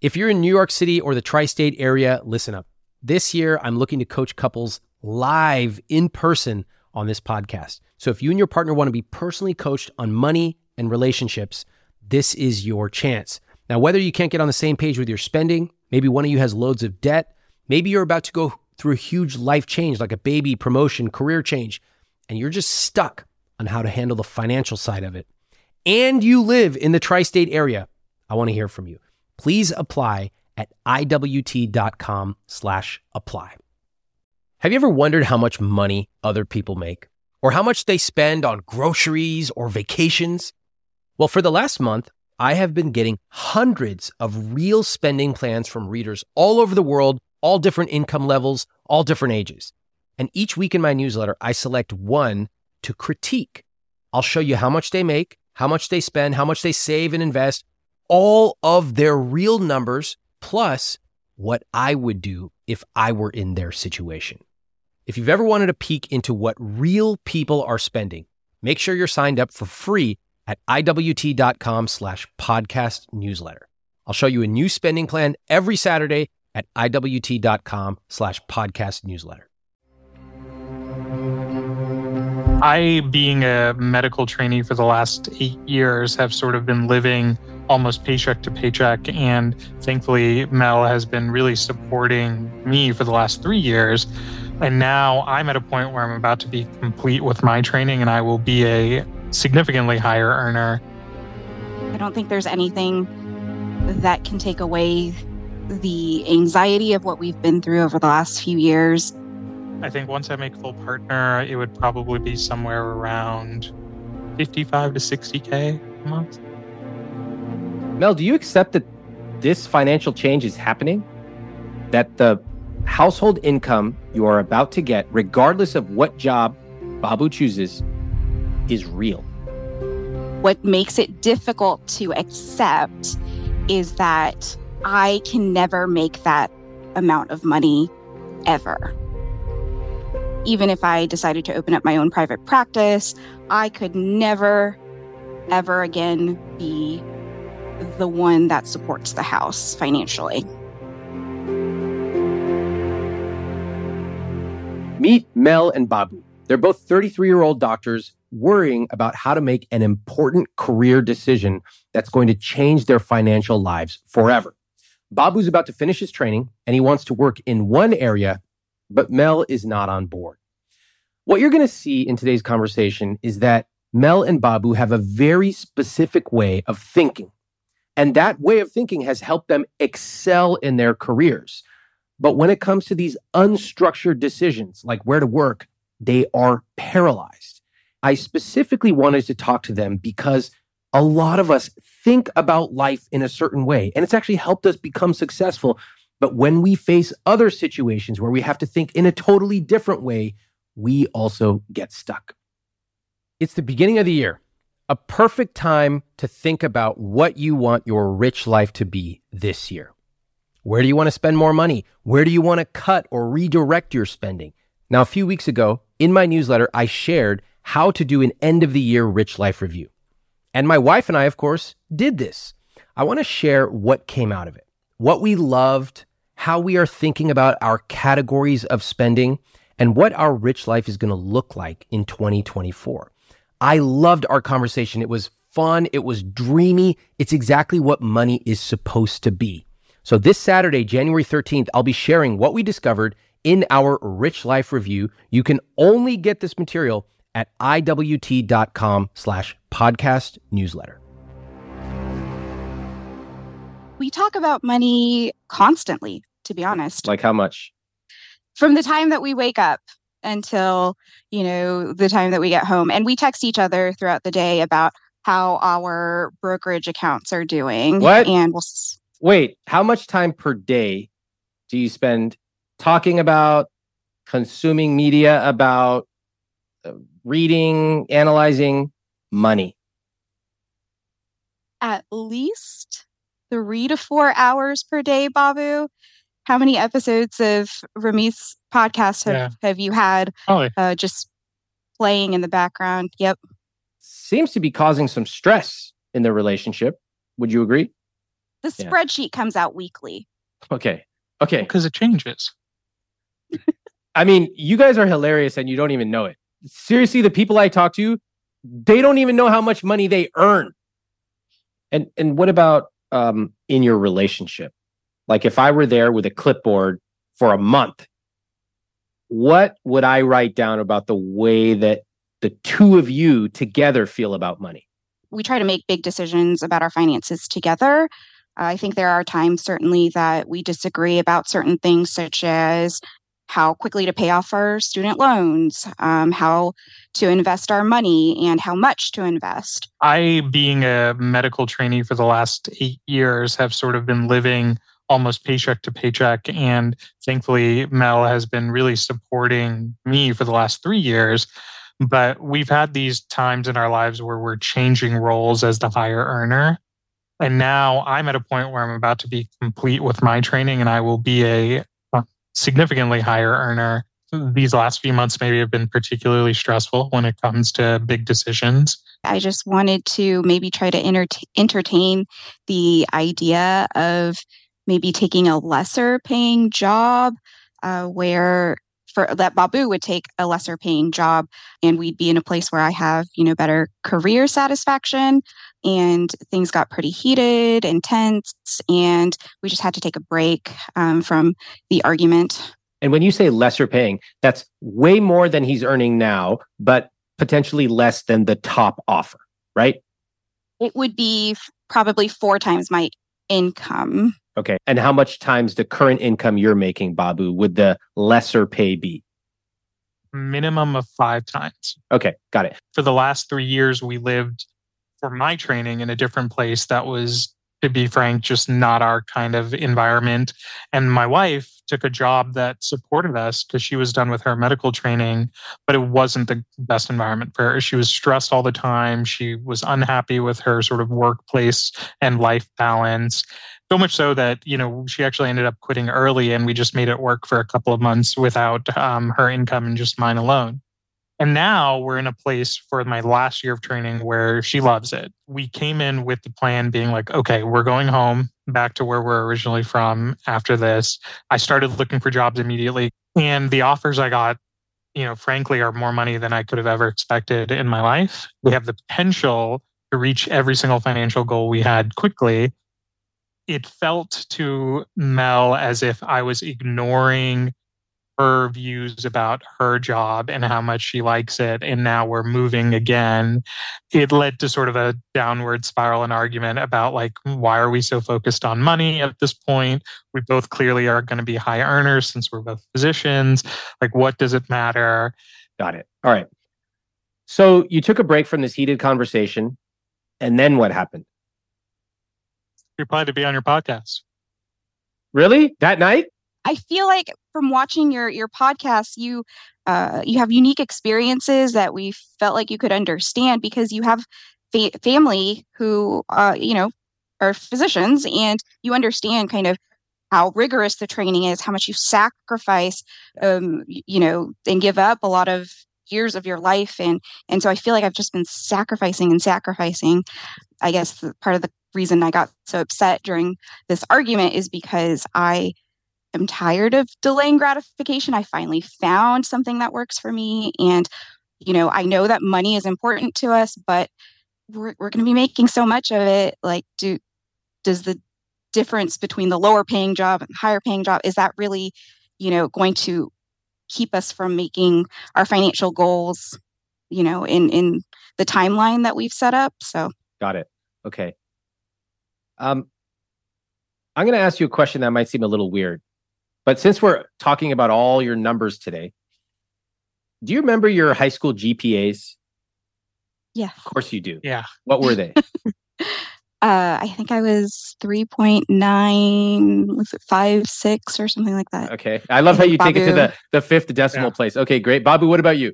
If you're in New York City or the tri state area, listen up. This year, I'm looking to coach couples live in person on this podcast. So if you and your partner want to be personally coached on money and relationships, this is your chance. Now, whether you can't get on the same page with your spending, maybe one of you has loads of debt, maybe you're about to go through a huge life change like a baby, promotion, career change, and you're just stuck on how to handle the financial side of it, and you live in the tri state area, I want to hear from you. Please apply at iwt.com slash apply. Have you ever wondered how much money other people make or how much they spend on groceries or vacations? Well, for the last month, I have been getting hundreds of real spending plans from readers all over the world, all different income levels, all different ages. And each week in my newsletter, I select one to critique. I'll show you how much they make, how much they spend, how much they save and invest, all of their real numbers, plus what I would do if I were in their situation. If you've ever wanted a peek into what real people are spending, make sure you're signed up for free at iwt.com slash podcast newsletter. I'll show you a new spending plan every Saturday at iwt.com slash podcast newsletter. I, being a medical trainee for the last eight years, have sort of been living almost paycheck to paycheck. And thankfully, Mel has been really supporting me for the last three years. And now I'm at a point where I'm about to be complete with my training and I will be a significantly higher earner. I don't think there's anything that can take away the anxiety of what we've been through over the last few years. I think once I make full partner, it would probably be somewhere around 55 to 60K a month. Mel, do you accept that this financial change is happening? That the household income you are about to get, regardless of what job Babu chooses, is real? What makes it difficult to accept is that I can never make that amount of money ever. Even if I decided to open up my own private practice, I could never, ever again be the one that supports the house financially. Meet Mel and Babu. They're both 33 year old doctors worrying about how to make an important career decision that's going to change their financial lives forever. Babu's about to finish his training and he wants to work in one area, but Mel is not on board. What you're going to see in today's conversation is that Mel and Babu have a very specific way of thinking. And that way of thinking has helped them excel in their careers. But when it comes to these unstructured decisions, like where to work, they are paralyzed. I specifically wanted to talk to them because a lot of us think about life in a certain way, and it's actually helped us become successful. But when we face other situations where we have to think in a totally different way, we also get stuck. It's the beginning of the year a perfect time to think about what you want your rich life to be this year. Where do you want to spend more money? Where do you want to cut or redirect your spending? Now, a few weeks ago in my newsletter, I shared how to do an end of the year rich life review. And my wife and I, of course, did this. I want to share what came out of it, what we loved, how we are thinking about our categories of spending, and what our rich life is going to look like in 2024. I loved our conversation. It was fun. It was dreamy. It's exactly what money is supposed to be. So this Saturday, January 13th, I'll be sharing what we discovered in our Rich Life review. You can only get this material at iwt.com slash podcast newsletter. We talk about money constantly, to be honest. Like how much? From the time that we wake up until you know the time that we get home and we text each other throughout the day about how our brokerage accounts are doing what and we'll wait how much time per day do you spend talking about consuming media about uh, reading analyzing money at least three to four hours per day babu how many episodes of Ramit's podcast have, yeah. have you had uh, just playing in the background? Yep. Seems to be causing some stress in their relationship. Would you agree? The Yeah. spreadsheet comes out weekly. Okay. Okay. Because it changes. I mean, you guys are hilarious and you don't even know it. Seriously, the people I talk to, they don't even know how much money they earn. And and what about um in your relationship? Like if I were there with a clipboard for a month, what would I write down about the way that the two of you together feel about money? we try to make big decisions about our finances together. I think there are times, certainly, that we disagree about certain things, such as how quickly to pay off our student loans, um, how to invest our money, and how much to invest. I, being a medical trainee for the last eight years, have sort of been living almost paycheck to paycheck. And thankfully, Mel has been really supporting me for the last three years. But we've had these times in our lives where we're changing roles as the higher earner. And now I'm at a point where I'm about to be complete with my training and I will be a, a significantly higher earner. These last few months maybe have been particularly stressful when it comes to big decisions. I just wanted to maybe try to enter- entertain the idea of maybe taking a lesser paying job uh, where for that Babu would take a lesser paying job and we'd be in a place where I have, you know, better career satisfaction and things got pretty heated, intense, and we just had to take a break um, from the argument. And when you say lesser paying, that's way more than he's earning now, but potentially less than the top offer, right? It would be probably four times my income. Okay. And how much times the current income you're making, Babu, would the lesser pay be? Minimum of five times. Okay. Got it. For the last three years, we lived for my training in a different place that was, to be frank, just not our kind of environment. And my wife took a job that supported us because she was done with her medical training, but it wasn't the best environment for her. She was stressed all the time. She was unhappy with her sort of workplace and life balance. So much so that, you know, she actually ended up quitting early and we just made it work for a couple of months without um, her income and just mine alone. And now we're in a place for my last year of training where she loves it. We came in with the plan being like, okay, we're going home back to where we're originally from after this. I started looking for jobs immediately. And the offers I got, you know, frankly, are more money than I could have ever expected in my life. We have the potential to reach every single financial goal we had quickly. It felt to Mel as if I was ignoring her views about her job and how much she likes it. And now we're moving again. It led to sort of a downward spiral and argument about like, why are we so focused on money at this point? We both clearly are going to be high earners since we're both physicians. Like, what does it matter? Got it. All right. So you took a break from this heated conversation. And then what happened? We applied to be on your podcast. Really? That night? I feel like from watching your your podcast, you uh, you have unique experiences that we felt like you could understand because you have fa- family who uh, you know are physicians, and you understand kind of how rigorous the training is, how much you sacrifice, um, you know, and give up a lot of years of your life, and and so I feel like I've just been sacrificing and sacrificing. I guess the, part of the reason I got so upset during this argument is because I am tired of delaying gratification. I finally found something that works for me. And, you know, I know that money is important to us, but we're, we're going to be making so much of it. Like, do, does the difference between the lower paying job and higher paying job, is that really, you know, going to keep us from making our financial goals, you know, in, in the timeline that we've set up? So, Got it. Okay. Um, I'm going to ask you a question that might seem a little weird, but since we're talking about all your numbers today, do you remember your high school GPAs? yeah. Of course you do. Yeah. What were they? Uh, I think I was 3.9, was it 5, 6 or something like that? Okay. I love how you take it to the, the fifth decimal Yeah. place. Okay, great. Babu, what about you?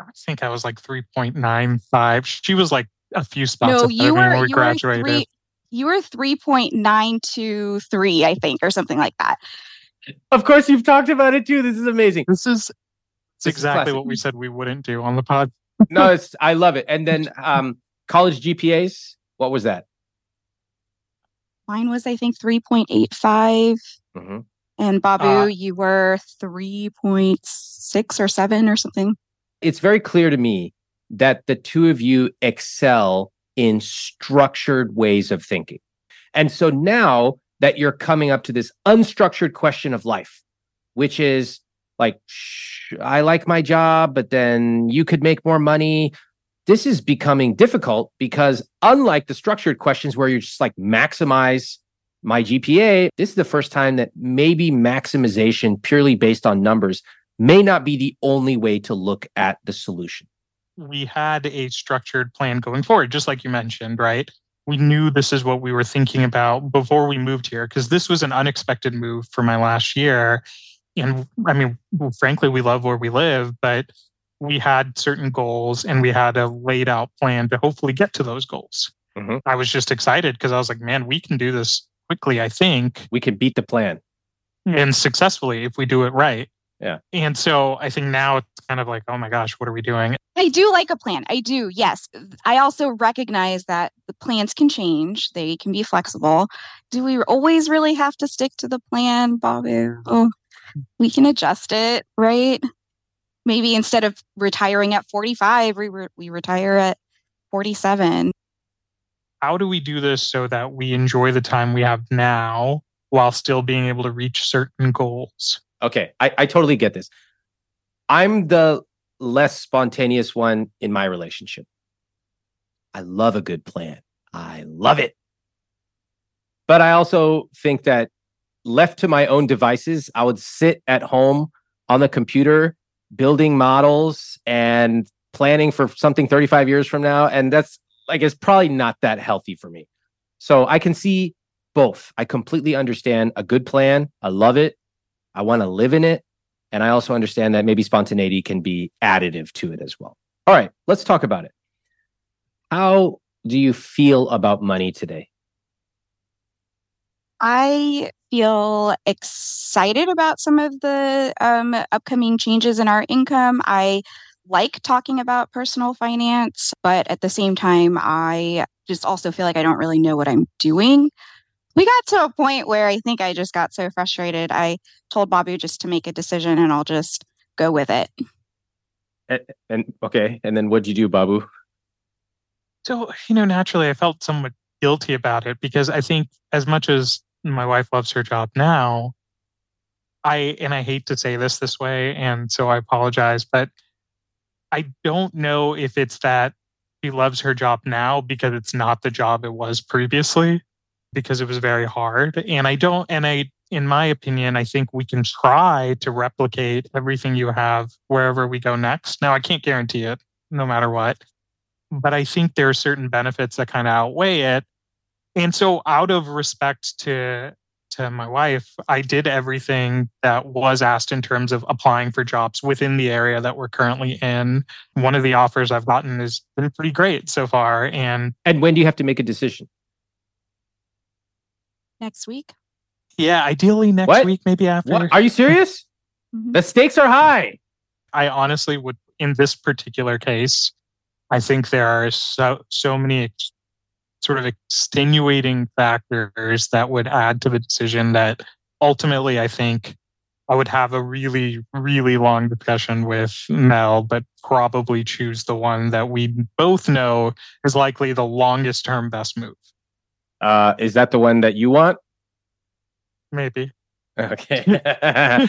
I think I was like 3.95. She was like a few spots No, you me were, when we you were graduated. three, you were 3.923, I think, or something like that. Of course, you've talked about it too. This is amazing. This is it's This exactly classic. what we said we wouldn't do on the pod. No, it's I love it. And then um, college GPAs. What was that? Mine was, I think, 3.85. hmm And Babu, Uh, you were 3.6 or 7 or something. It's very clear to me that the two of you excel in structured ways of thinking. And so now that you're coming up to this unstructured question of life, which is like, "Shh, I like my job, but then you could make more money. This is becoming difficult because, unlike the structured questions where you're just like, maximize my GPA, this is the first time that maybe maximization purely based on numbers may not be the only way to look at the solution. We had a structured plan going forward, just like you mentioned, right? We knew this is what we were thinking about before we moved here, because this was an unexpected move for my last year. And I mean, frankly, we love where we live, but we had certain goals and we had a laid out plan to hopefully get to those goals. Mhm. I was just excited because I was like, man, we can do this quickly, I think We can beat the plan. and successfully if we do it right. Yeah. And so I think now it's kind of like, oh my gosh, what are we doing? I do like a plan. I do, yes. I also recognize that the plans can change, they can be flexible. Do we always really have to stick to the plan, Babu? Oh, we can adjust it, right? Maybe instead of retiring at 45, we, re- we retire at 47. how do we do this so that we enjoy the time we have now while still being able to reach certain goals? Okay, I, I totally get this. I'm the less spontaneous one in my relationship. I love a good plan. I love it. But I also think that left to my own devices, I would sit at home on the computer building models and planning for something 35 years from now. And that's, I guess, probably not that healthy for me. So I can see both. I completely understand a good plan. I love it. I want to live in it. And I also understand that maybe spontaneity can be additive to it as well. All right, let's talk about it. How do you feel about money today? I feel excited about some of the um, upcoming changes in our income. I like talking about personal finance, but at the same time, I just also feel like I don't really know what I'm doing. We got to a point where I think I just got so frustrated. I told Bobby just to make a decision and I'll just go with it. And, and okay, and then what'd you do, Babu? So, you know, naturally, I felt somewhat guilty about it because I think as much as my wife loves her job now, I, and I hate to say this this way, and so I apologize, but I don't know if it's that she loves her job now because it's not the job it was previously, because it was very hard. And I don't, and I, in my opinion, I think we can try to replicate everything you have wherever we go next. Now, I can't guarantee it no matter what, but I think there are certain benefits that kind of outweigh it. And so, out of respect to, to my wife, I did everything that was asked in terms of applying for jobs within the area that we're currently in. One of the offers I've gotten has been pretty great so far. And And when do you have to make a decision? Next week. yeah, ideally next What? week, maybe after. What? Are you serious? Mhm. The stakes are high. I honestly would, in this particular case, I think there are so so many ex- sort of extenuating factors that would add to the decision that ultimately I think I would have a really really long discussion with Mel, but probably choose the one that we both know is likely the longest term best move. Uh, is that the one that you want? Maybe. Okay.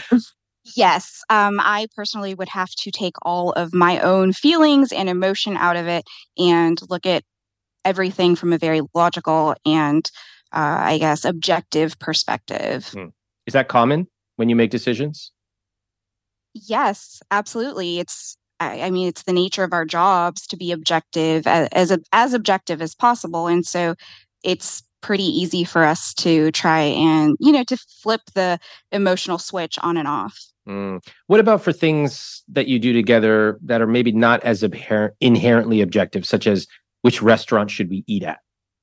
Yes, um, I personally would have to take all of my own feelings and emotion out of it and look at everything from a very logical and, uh, I guess, objective perspective. is that common when you make decisions? Yes, absolutely. It's, I, I mean, it's the nature of our jobs to be objective as as, as objective as possible, and so it's pretty easy for us to try and you know to flip the emotional switch on and off. Mm. What about for things that you do together that are maybe not as inher- inherently objective, such as which restaurant should we eat at?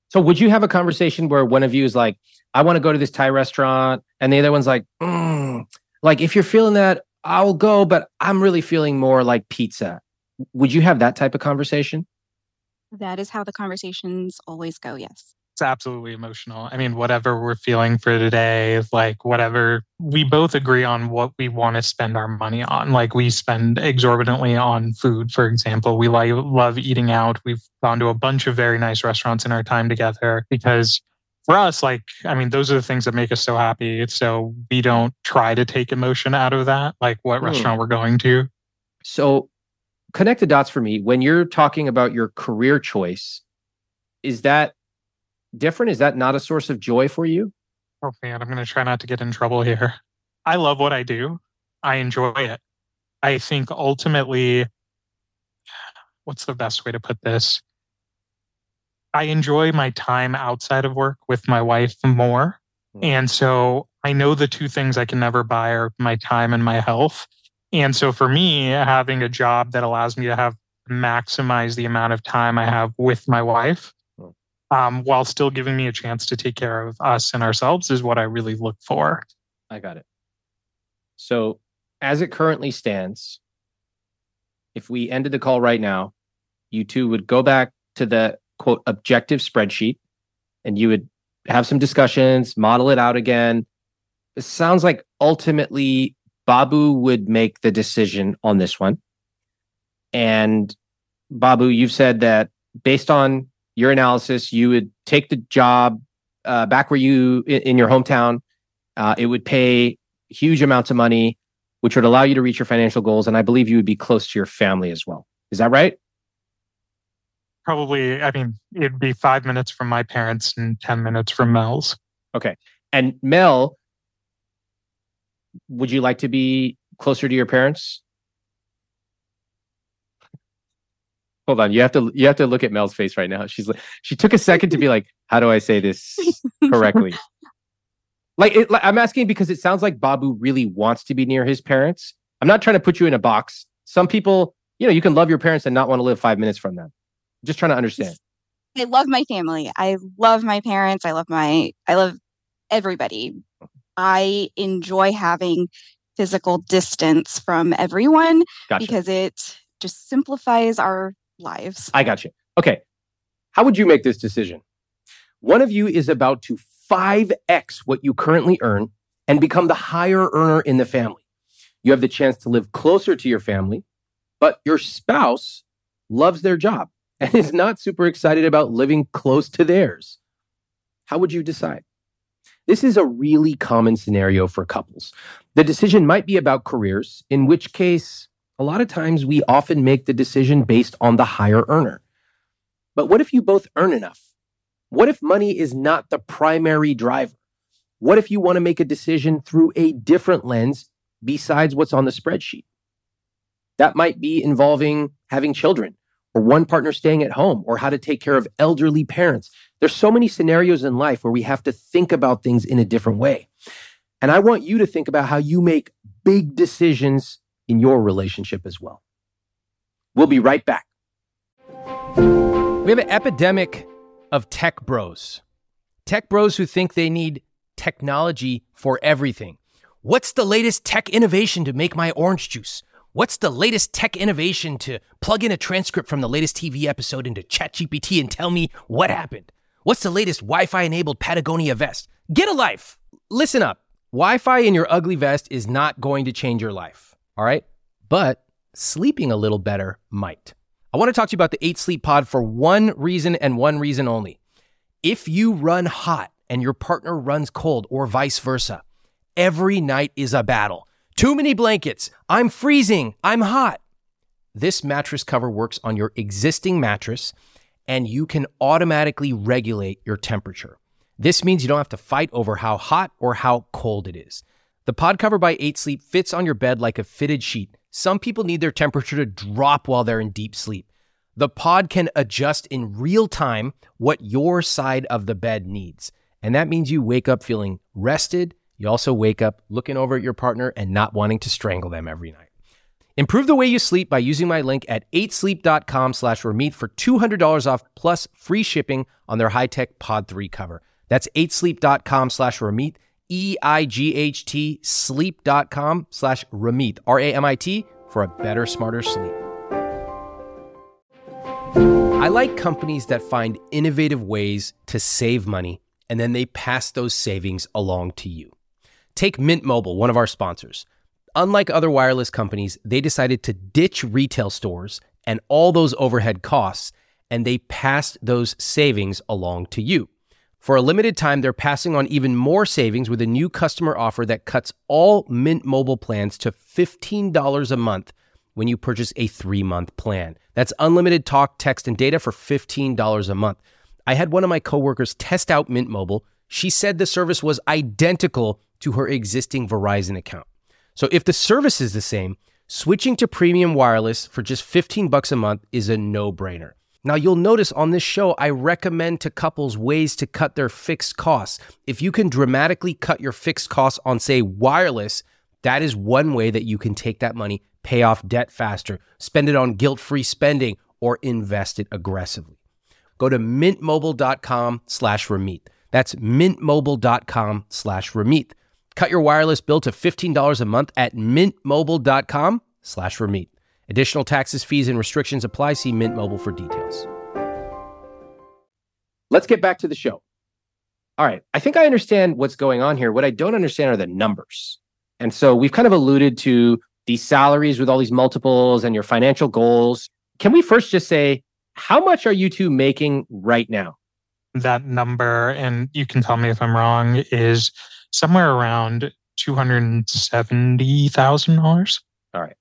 So, would you have a conversation where one of you is like, I want to go to this Thai restaurant, and the other one's like, mm, like, if you're feeling that, I'll go, but I'm really feeling more like pizza. Would you have that type of conversation? That is how the conversations always go. Yes. Absolutely emotional. I mean, whatever we're feeling for today, like whatever we both agree on what we want to spend our money on. Like we spend exorbitantly on food, for example. We like love eating out. We've gone to a bunch of very nice restaurants in our time together because for us, like, I mean, those are the things that make us so happy. So we don't try to take emotion out of that, like what hmm. restaurant we're going to. So connect the dots for me. When you're talking about your career choice, is that different? Is that not a source of joy for you? Oh man, I'm going to try not to get in trouble here. I love what I do. I enjoy it. I think ultimately, what's the best way to put this? I enjoy my time outside of work with my wife more. Mm. And so I know the two things I can never buy are my time and my health. And so for me, having a job that allows me to have maximize the amount of time I have with my wife um, while still giving me a chance to take care of us and ourselves is what I really look for. I got it. So, as it currently stands, if we ended the call right now, you two would go back to the quote objective spreadsheet and you would have some discussions, model it out again. It sounds like ultimately Babu would make the decision on this one. And Babu, you've said that based on your analysis, you would take the job uh, back where you in, in your hometown. Uh, it would pay huge amounts of money, which would allow you to reach your financial goals. And I believe you would be close to your family as well. Is that right? Probably. I mean, it'd be five minutes from my parents and 10 minutes from Mel's. Okay. And Mel, would you like to be closer to your parents? Hold on you have to you have to look at mel's face right now. She's like she took a second to be like how do i say this correctly? Like, it, like i'm asking because it sounds like babu really wants to be near his parents. I'm not trying to put you in a box. Some people you know you can love your parents and not want to live five minutes from them. Just trying to understand. I love my family. I love my parents. I love my i love everybody. I enjoy having physical distance from everyone gotcha. because it just simplifies our lives. I got you. Okay. How would you make this decision? One of you is about to 5x what you currently earn and become the higher earner in the family. You have the chance to live closer to your family, but your spouse loves their job and is not super excited about living close to theirs. How would you decide? This is a really common scenario for couples. The decision might be about careers, in which case a lot of times we often make the decision based on the higher earner. But what if you both earn enough? What if money is not the primary driver? What if you want to make a decision through a different lens besides what's on the spreadsheet? That might be involving having children or one partner staying at home or how to take care of elderly parents. There's so many scenarios in life where we have to think about things in a different way. And I want you to think about how you make big decisions in your relationship as well. We'll be right back. We have an epidemic of tech bros. Tech bros who think they need technology for everything. What's the latest tech innovation to make my orange juice? What's the latest tech innovation to plug in a transcript from the latest TV episode into ChatGPT and tell me what happened? What's the latest Wi Fi enabled Patagonia vest? Get a life! Listen up. Wi Fi in your ugly vest is not going to change your life. All right. But sleeping a little better might. I want to talk to you about the 8 Sleep Pod for one reason and one reason only. If you run hot and your partner runs cold, or vice versa, every night is a battle. Too many blankets. I'm freezing. I'm hot. This mattress cover works on your existing mattress and you can automatically regulate your temperature. This means you don't have to fight over how hot or how cold it is. The pod cover by 8 Sleep fits on your bed like a fitted sheet. Some people need their temperature to drop while they're in deep sleep. The pod can adjust in real time what your side of the bed needs. And that means you wake up feeling rested. You also wake up looking over at your partner and not wanting to strangle them every night. Improve the way you sleep by using my link at 8sleep.com slash Ramit for $200 off plus free shipping on their high-tech Pod 3 cover. That's 8sleep.com slash Ramit. E-I-G-H-T sleep.com slash Ramit, R-A-M-I-T, for a better, smarter sleep. I like companies that find innovative ways to save money and then they pass those savings along to you. Take Mint Mobile, one of our sponsors. Unlike other wireless companies, they decided to ditch retail stores and all those overhead costs, and they passed those savings along to you. For a limited time, they're passing on even more savings with a new customer offer that cuts all Mint Mobile plans to $15 a month when you purchase a three month plan. That's unlimited talk, text, and data for $15 a month. I had one of my coworkers test out Mint Mobile. She said the service was identical to her existing Verizon account. So if the service is the same, switching to premium wireless for just 15 bucks a month is a no-brainer. Now, you'll notice on this show, I recommend to couples ways to cut their fixed costs. If you can dramatically cut your fixed costs on, say, wireless, that is one way that you can take that money, pay off debt faster, spend it on guilt free spending, or invest it aggressively. Go to mintmobile.com slash Ramit. That's mintmobile.com slash Ramit. Cut your wireless bill to $15 a month at mintmobile.com slash Ramit. Additional taxes, fees, and restrictions apply. See Mint Mobile for details. Let's get back to the show. All right. I think I understand what's going on here. What I don't understand are the numbers. And so we've kind of alluded to these salaries with all these multiples and your financial goals. Can we first just say, how much are you two making right now? That number, and you can tell me if I'm wrong, is somewhere around $270,000. All right.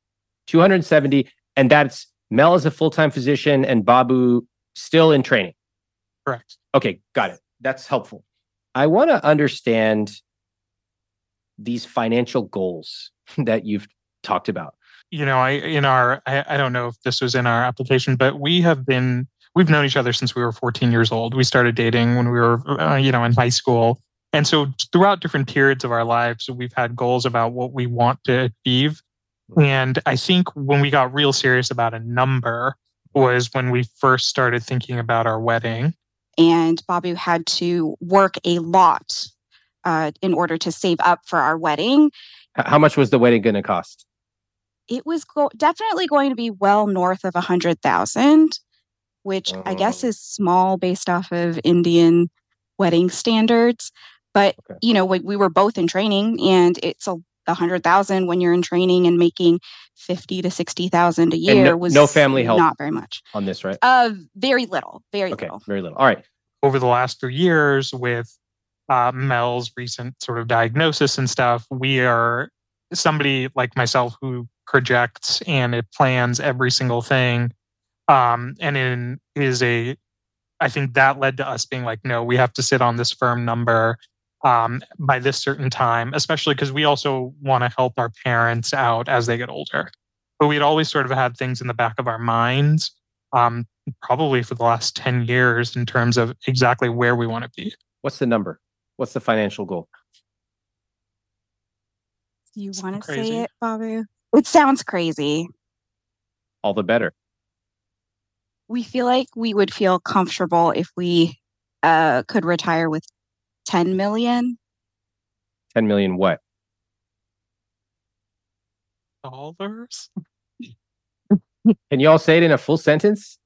270 and that's Mel is a full-time physician and Babu still in training. Correct. Okay, got it. That's helpful. I want to understand these financial goals that you've talked about. You know, I in our I, I don't know if this was in our application, but we have been we've known each other since we were 14 years old. We started dating when we were uh, you know in high school. And so throughout different periods of our lives, we've had goals about what we want to achieve. And I think when we got real serious about a number was when we first started thinking about our wedding. And Babu had to work a lot uh, in order to save up for our wedding. How much was the wedding going to cost? It was go- definitely going to be well north of a hundred thousand, which I guess oh. is small based off of Indian wedding standards. But okay. you know, we, we were both in training, and it's a a hundred thousand when you're in training and making fifty to sixty thousand a year no, was no family help not very much on this, right? Uh, very little, very okay, little, very little. All right. Over the last three years, with uh, Mel's recent sort of diagnosis and stuff, we are somebody like myself who projects and it plans every single thing, um, and in is a. I think that led to us being like, no, we have to sit on this firm number um, by this certain time, especially because we also want to help our parents out as they get older. But we'd always sort of had things in the back of our minds, um, probably for the last 10 years, in terms of exactly where we want to be. What's the number? What's the financial goal? Do you want to say it, Babu? It sounds crazy. All the better. We feel like we would feel comfortable if we uh, could retire with 10 million. 10 million what? Dollars? Can you all say it in a full sentence?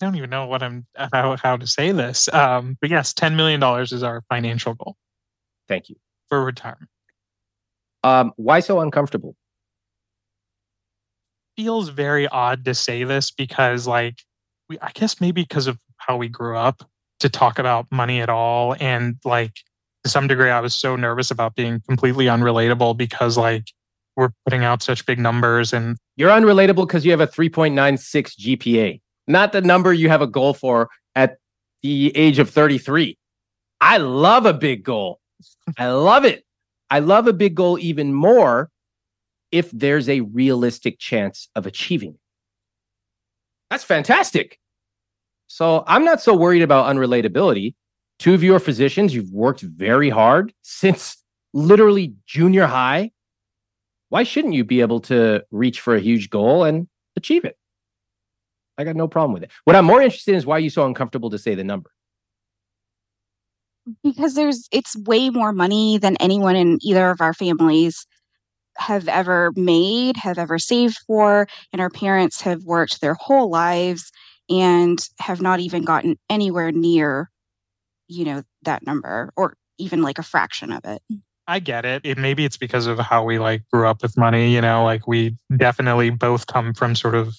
I don't even know what I'm how how to say this. Um, but yes, ten million dollars is our financial goal. Thank you for retirement. Um, why so uncomfortable? Feels very odd to say this because, like, we I guess maybe because of how we grew up to talk about money at all. And like to some degree, I was so nervous about being completely unrelatable because like we're putting out such big numbers and you're unrelatable because you have a 3.96 GPA, not the number you have a goal for at the age of 33. I love a big goal. I love it. I love a big goal even more if there's a realistic chance of achieving it. That's fantastic. So I'm not so worried about unrelatability. Two of you are physicians. You've worked very hard since literally junior high. Why shouldn't you be able to reach for a huge goal and achieve it? I got no problem with it. What I'm more interested in is why are you so uncomfortable to say the number? Because there's it's way more money than anyone in either of our families have ever made, have ever saved for, and our parents have worked their whole lives and have not even gotten anywhere near, you know, that number or even like a fraction of it. I get it. it. Maybe it's because of how we like grew up with money. You know, like we definitely both come from sort of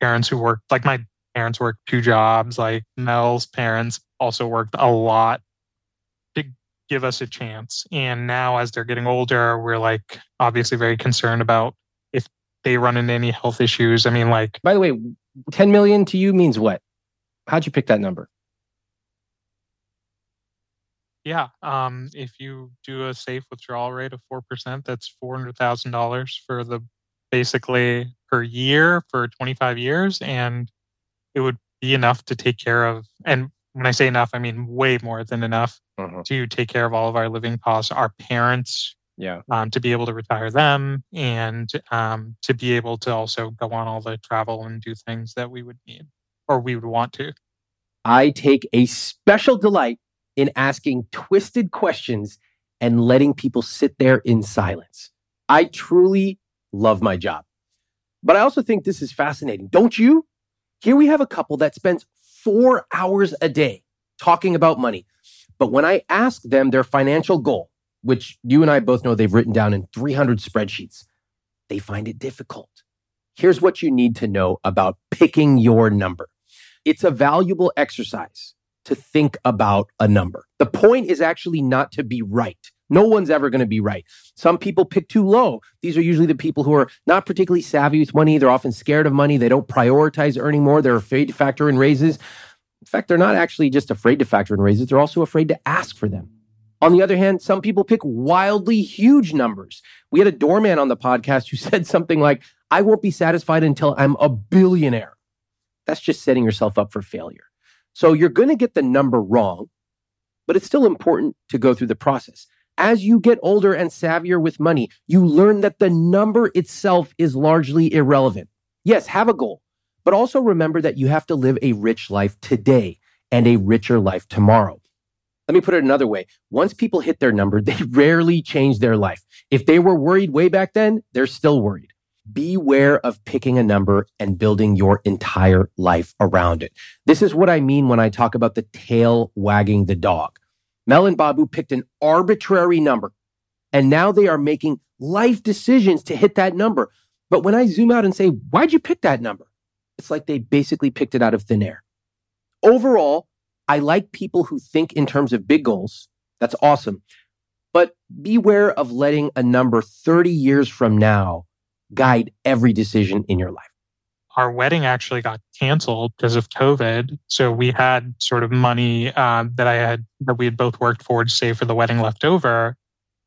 parents who worked. Like my parents worked two jobs. Like Mel's parents also worked a lot to give us a chance. And now, as they're getting older, we're like obviously very concerned about if they run into any health issues. I mean, like. By the way, 10 million to you means what? How'd you pick that number? Yeah. Um, if you do a safe withdrawal rate of 4%, that's $400,000 for the basically per year for 25 years. And it would be enough to take care of, and when I say enough, I mean way more than enough uh-huh. to take care of all of our living costs, our parents, yeah, um, to be able to retire them, and um, to be able to also go on all the travel and do things that we would need or we would want to. I take a special delight in asking twisted questions and letting people sit there in silence. I truly love my job. But I also think this is fascinating. Don't you? Here we have a couple that spends four hours a day talking about money. But when I ask them their financial goal, which you and I both know they've written down in 300 spreadsheets, they find it difficult. Here's what you need to know about picking your number. It's a valuable exercise to think about a number. The point is actually not to be right. No one's ever going to be right. Some people pick too low. These are usually the people who are not particularly savvy with money. They're often scared of money. They don't prioritize earning more. They're afraid to factor in raises. In fact, they're not actually just afraid to factor in raises. They're also afraid to ask for them. On the other hand, some people pick wildly huge numbers. We had a doorman on the podcast who said something like, I won't be satisfied until I'm a billionaire. That's just setting yourself up for failure. So you're going to get the number wrong, but it's still important to go through the process. As you get older and savvier with money, you learn that the number itself is largely irrelevant. Yes, have a goal, but also remember that you have to live a rich life today and a richer life tomorrow. Let me put it another way. Once people hit their number, they rarely change their life. If they were worried way back then, they're still worried beware of picking a number and building your entire life around it. This is what I mean when I talk about the tail wagging the dog. Mel and Babu picked an arbitrary number and now they are making life decisions to hit that number. But when I zoom out and say, why'd you pick that number? It's like they basically picked it out of thin air. Overall, I like people who think in terms of big goals. That's awesome. But beware of letting a number 30 years from now guide every decision in your life? Our wedding actually got canceled because of COVID. So we had sort of money uh, that I had that we had both worked for to save for the wedding left over.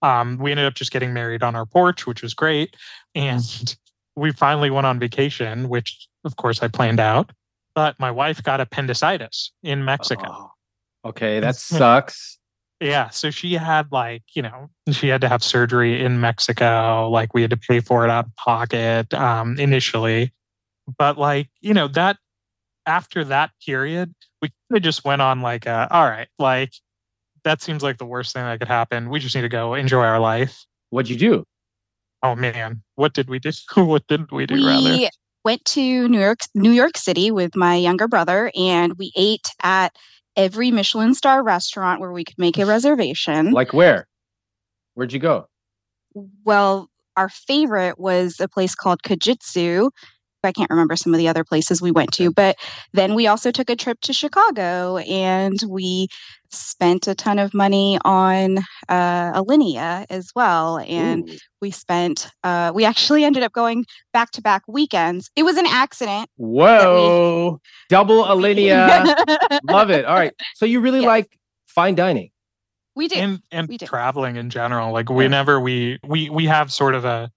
Um, we ended up just getting married on our porch, which was great. And we finally went on vacation, which of course I planned out. But my wife got appendicitis in Mexico. Oh, okay, that sucks. Yeah. So she had like, you know, she had to have surgery in Mexico. Like we had to pay for it out of pocket um, initially. But like, you know, that after that period, we kind of just went on like, a, all right, like that seems like the worst thing that could happen. We just need to go enjoy our life. What'd you do? Oh man, what did we do? what didn't we do? We rather went to New York, New York City with my younger brother, and we ate at every Michelin star restaurant where we could make a reservation. Like where? Where'd you go? Well, our favorite was a place called Kajitsu. I can't remember some of the other places we went to, but then we also took a trip to Chicago and we spent a ton of money on uh, Alinea as well. And Ooh. we spent, uh, we actually ended up going back to back weekends. It was an accident. Whoa. We... Double Alinea. Love it. All right. So you really yes. like fine dining. We do. And, and we do. traveling in general. Like whenever we, we, we have sort of a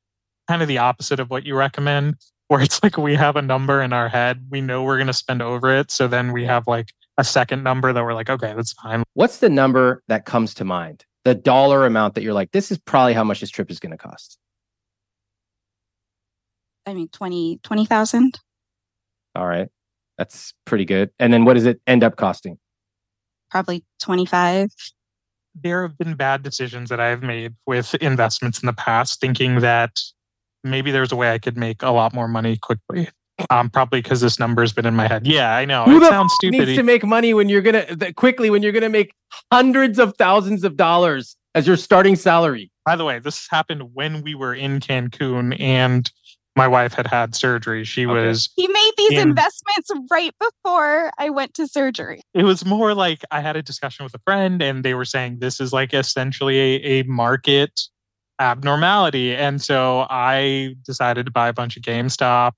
kind of the opposite of what you recommend where it's like we have a number in our head. We know we're going to spend over it. So then we have like a second number that we're like, okay, that's fine. What's the number that comes to mind? The dollar amount that you're like, this is probably how much this trip is going to cost. I mean, 20, 20,000. All right. That's pretty good. And then what does it end up costing? Probably 25. There have been bad decisions that I've made with investments in the past, thinking that maybe there's a way I could make a lot more money quickly. Um, probably because this number's been in my head. Yeah, I know. Who it the sounds f- stupid. needs to make money when you're gonna th- quickly when you're gonna make hundreds of thousands of dollars as your starting salary. By the way, this happened when we were in Cancun and my wife had had surgery. She Okay. was, He made these In- investments right before I went to surgery. it was more like I had a discussion with a friend and they were saying this is like essentially a, a market abnormality. And so I decided to buy a bunch of GameStop,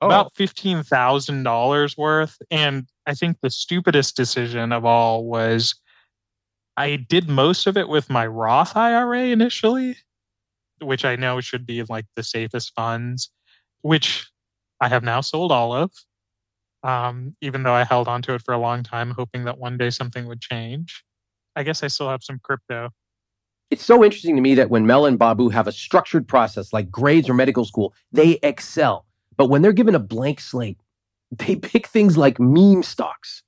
Oh, about $15,000 worth. And I think the stupidest decision of all was I did most of it with my Roth IRA initially, which I know should be like the safest funds, which I have now sold all of. Um, even though I held onto it for a long time, hoping that one day something would change. I guess I still have some crypto. it's so interesting to me that when Mel and Babu have a structured process like grades or medical school, they excel. But when they're given a blank slate, they pick things like meme stocks.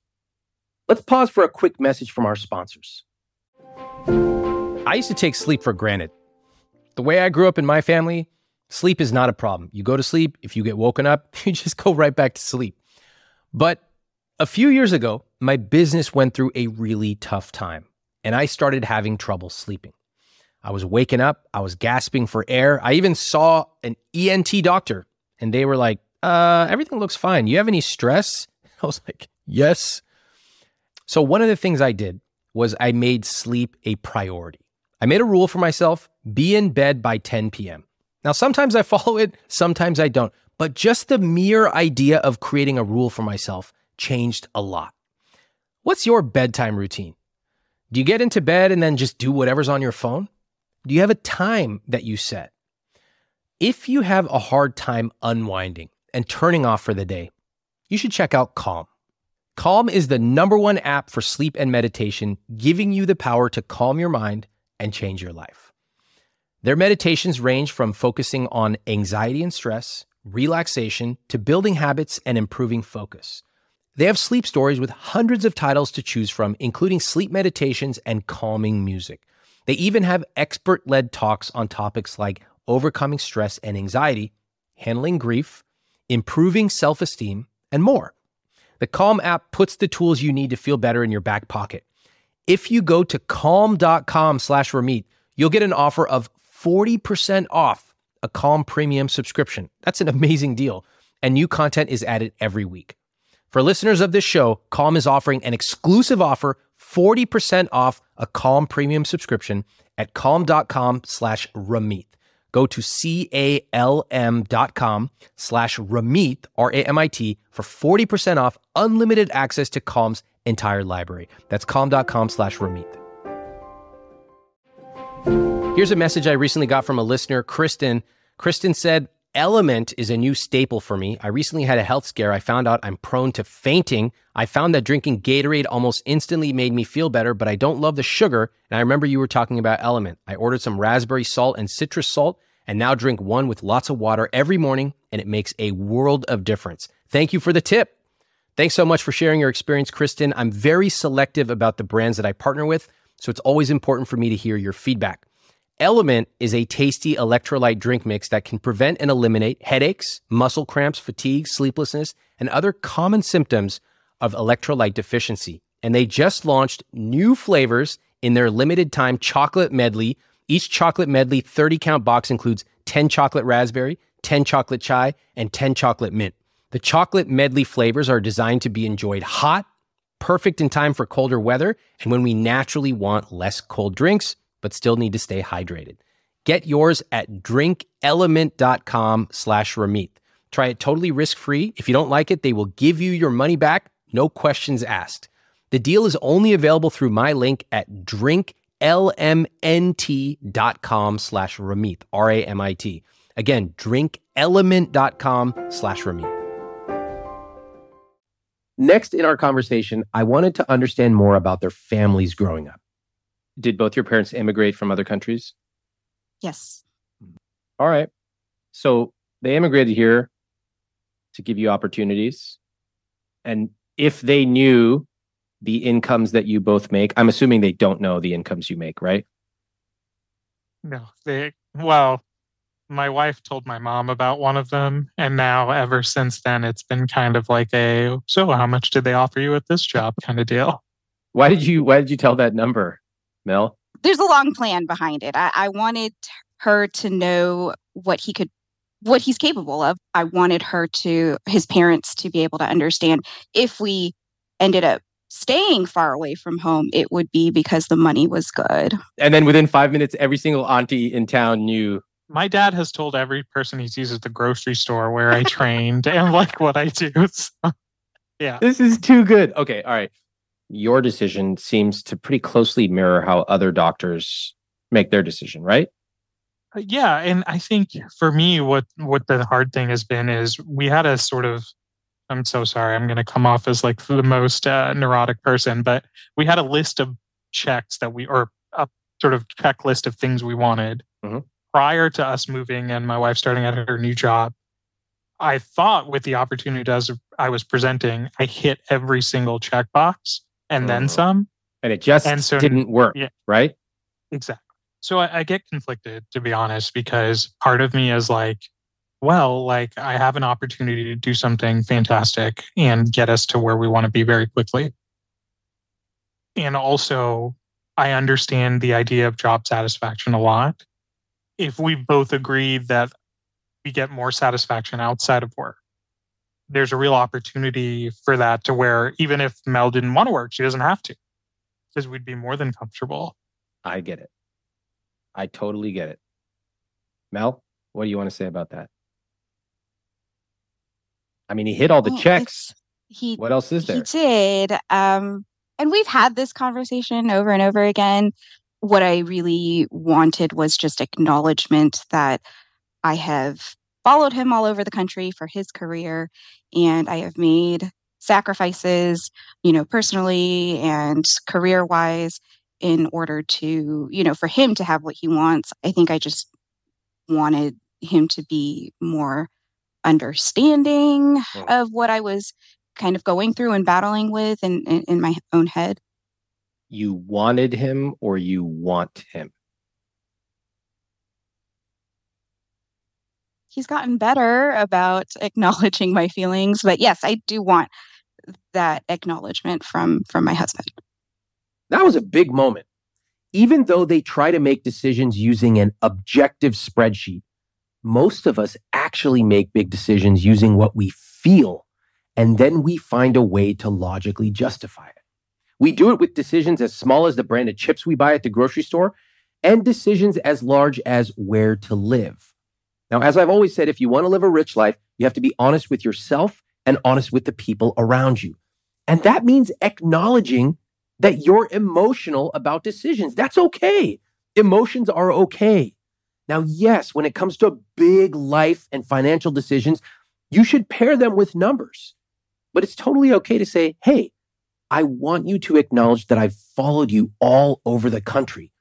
Let's pause for a quick message from our sponsors. I used to take sleep for granted. The way I grew up in my family, sleep is not a problem. You go to sleep, if you get woken up, you just go right back to sleep. But a few years ago, my business went through a really tough time, and I started having trouble sleeping. I was waking up, I was gasping for air. I even saw an ENT doctor, and they were like, uh, everything looks fine. You have any stress? I was like, yes. So, one of the things I did was I made sleep a priority. I made a rule for myself be in bed by 10 p.m. Now, sometimes I follow it, sometimes I don't, but just the mere idea of creating a rule for myself changed a lot. What's your bedtime routine? Do you get into bed and then just do whatever's on your phone? Do you have a time that you set? If you have a hard time unwinding and turning off for the day, you should check out Calm. Calm is the number one app for sleep and meditation, giving you the power to calm your mind and change your life. Their meditations range from focusing on anxiety and stress, relaxation, to building habits and improving focus. They have sleep stories with hundreds of titles to choose from, including sleep meditations and calming music. They even have expert led talks on topics like overcoming stress and anxiety, handling grief, improving self esteem, and more. The Calm app puts the tools you need to feel better in your back pocket. If you go to calm.com slash Ramit, you'll get an offer of 40% off a Calm premium subscription. That's an amazing deal. And new content is added every week. For listeners of this show, Calm is offering an exclusive offer 40% off a Calm premium subscription at calm.com slash Ramit. Go to C-A-L-M dot com slash Ramit, R-A-M-I-T, for 40% off unlimited access to Calm's entire library. That's calm.com slash Ramit. Here's a message I recently got from a listener, Kristen. Kristen said, LMNT is a new staple for me. I recently had a health scare. I found out I'm prone to fainting. I found that drinking Gatorade almost instantly made me feel better, but I don't love the sugar. And I remember you were talking about LMNT. I ordered some raspberry salt and citrus salt and now drink one with lots of water every morning, and it makes a world of difference. Thank you for the tip. Thanks so much for sharing your experience, Kristen. I'm very selective about the brands that I partner with, so it's always important for me to hear your feedback. LMNT is a tasty electrolyte drink mix that can prevent and eliminate headaches, muscle cramps, fatigue, sleeplessness, and other common symptoms of electrolyte deficiency. And they just launched new flavors in their limited time chocolate medley. Each chocolate medley 30 count box includes 10 chocolate raspberry, 10 chocolate chai, and 10 chocolate mint. The chocolate medley flavors are designed to be enjoyed hot, perfect in time for colder weather, and when we naturally want less cold drinks but still need to stay hydrated. Get yours at drinklmnt.com slash Ramit. Try it totally risk-free. If you don't like it, they will give you your money back, no questions asked. The deal is only available through my link at drinklmnt.com slash Ramit, R-A-M-I-T. Again, drinklmnt.com slash Ramit. Next in our conversation, I wanted to understand more about their families growing up. Did both your parents immigrate from other countries? Yes. Mm-hmm. All right. So they immigrated here to give you opportunities. And if they knew the incomes that you both make, I'm assuming they don't know the incomes you make, right? No, they well, my wife told my mom about one of them and now ever since then it's been kind of like a so how much did they offer you at this job? kind of deal. Why did you why did you tell that number mel? There's a long plan behind it. I, I wanted her to know what he could what he's capable of. I wanted her to his parents to be able to understand if we ended up staying far away from home it would be because the money was good and then within five minutes every single auntie in town knew my dad has told every person he sees at the grocery store where I trained and like what I do. So, yeah. This is too good. Okay. All right. Your decision seems to pretty closely mirror how other doctors make their decision, right? Uh, yeah. And I think for me, what, what the hard thing has been is we had a sort of, I'm so sorry, I'm going to come off as like the most uh, neurotic person, but we had a list of checks that we, or a sort of checklist of things we wanted. Mm-hmm prior to us moving and my wife starting at her new job, I thought with the opportunity as I was presenting, I hit every single checkbox and then mm-hmm. some. And it just and so, didn't work, yeah, right? Exactly. So I, I get conflicted, to be honest, because part of me is like, well, like I have an opportunity to do something fantastic and get us to where we want to be very quickly. And also, I understand the idea of job satisfaction a lot if we both agree that we get more satisfaction outside of work, there's a real opportunity for that to where even if Mel didn't want to work, she doesn't have to because we'd be more than comfortable. I get it. I totally get it. Mel, what do you want to say about that? I mean, he hit all the well, checks. He what else is there? He did. Um, and we've had this conversation over and over again what I really wanted was just acknowledgement that I have followed him all over the country for his career and I have made sacrifices, you know, personally and career wise in order to, you know, for him to have what he wants. I think I just wanted him to be more understanding of what I was kind of going through and battling with in, in, in my own head you wanted him or you want him? He's gotten better about acknowledging my feelings, but yes, I do want that acknowledgement from from my husband. That was a big moment. Even though they try to make decisions using an objective spreadsheet, most of us actually make big decisions using what we feel, and then we find a way to logically justify it. We do it with decisions as small as the brand of chips we buy at the grocery store and decisions as large as where to live. Now, as I've always said, if you want to live a rich life, you have to be honest with yourself and honest with the people around you. And that means acknowledging that you're emotional about decisions. That's okay. Emotions are okay. Now, yes, when it comes to big life and financial decisions, you should pair them with numbers. But it's totally okay to say, hey, I want you to acknowledge that I've followed you all over the country.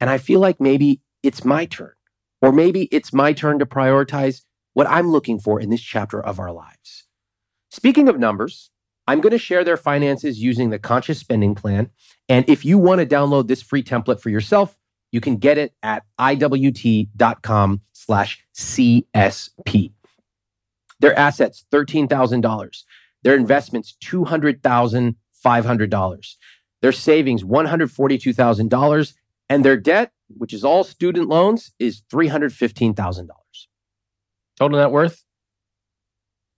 And I feel like maybe it's my turn, or maybe it's my turn to prioritize what I'm looking for in this chapter of our lives. Speaking of numbers, I'm going to share their finances using the conscious spending plan. And if you want to download this free template for yourself, you can get it at iwt.com slash CSP. Their assets, $13,000. Their investments, 200,000 $500. Their savings, $142,000. And their debt, which is all student loans, is $315,000. Total net worth?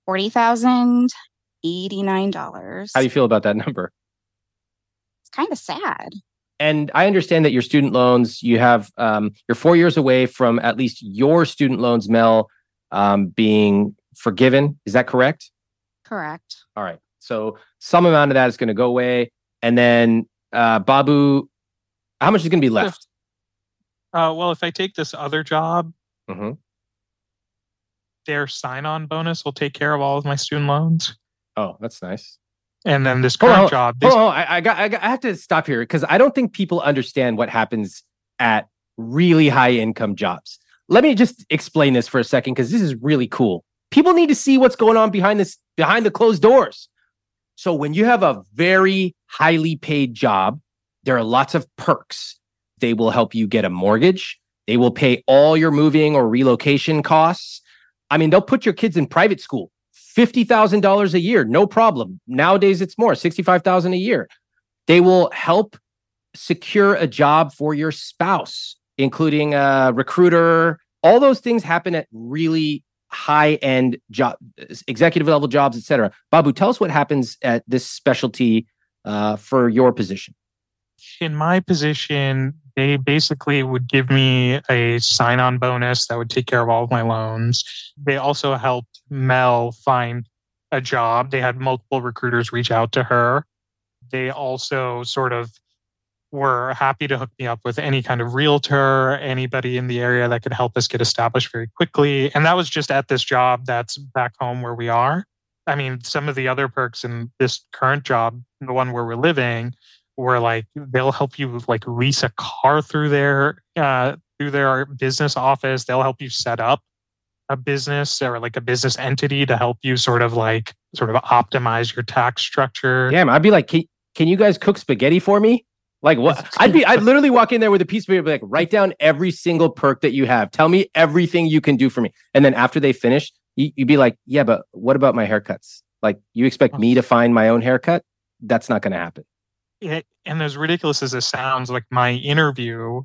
$40,089. How do you feel about that number? It's kind of sad. And I understand that your student loans, you have, um, you're four years away from at least your student loans, Mel, um, being forgiven. Is that correct? Correct. All right. So some amount of that is going to go away. And then uh, Babu, how much is going to be left? Uh, well, if I take this other job, mm-hmm. their sign-on bonus will take care of all of my student loans. Oh, that's nice. And then this current job. This- oh, I, I, got, I, got, I have to stop here because I don't think people understand what happens at really high income jobs. Let me just explain this for a second because this is really cool. People need to see what's going on behind this behind the closed doors. So when you have a very highly paid job, there are lots of perks. They will help you get a mortgage. They will pay all your moving or relocation costs. I mean, they'll put your kids in private school, $50,000 a year, no problem. Nowadays it's more, 65,000 a year. They will help secure a job for your spouse, including a recruiter. All those things happen at really high end job, executive level jobs, etc. Babu, tell us what happens at this specialty uh, for your position. In my position, they basically would give me a sign on bonus that would take care of all of my loans. They also helped Mel find a job. They had multiple recruiters reach out to her. They also sort of were happy to hook me up with any kind of realtor, anybody in the area that could help us get established very quickly. And that was just at this job that's back home where we are. I mean, some of the other perks in this current job, the one where we're living, were like they'll help you like lease a car through their uh, through their business office. They'll help you set up a business or like a business entity to help you sort of like sort of optimize your tax structure. Yeah, I'd be like, can, can you guys cook spaghetti for me? Like what? I'd be, I'd literally walk in there with a piece of paper, like write down every single perk that you have. Tell me everything you can do for me. And then after they finish, you, would be like, yeah, but what about my haircuts? Like you expect me to find my own haircut? That's not going to happen. It, and as ridiculous as it sounds, like my interview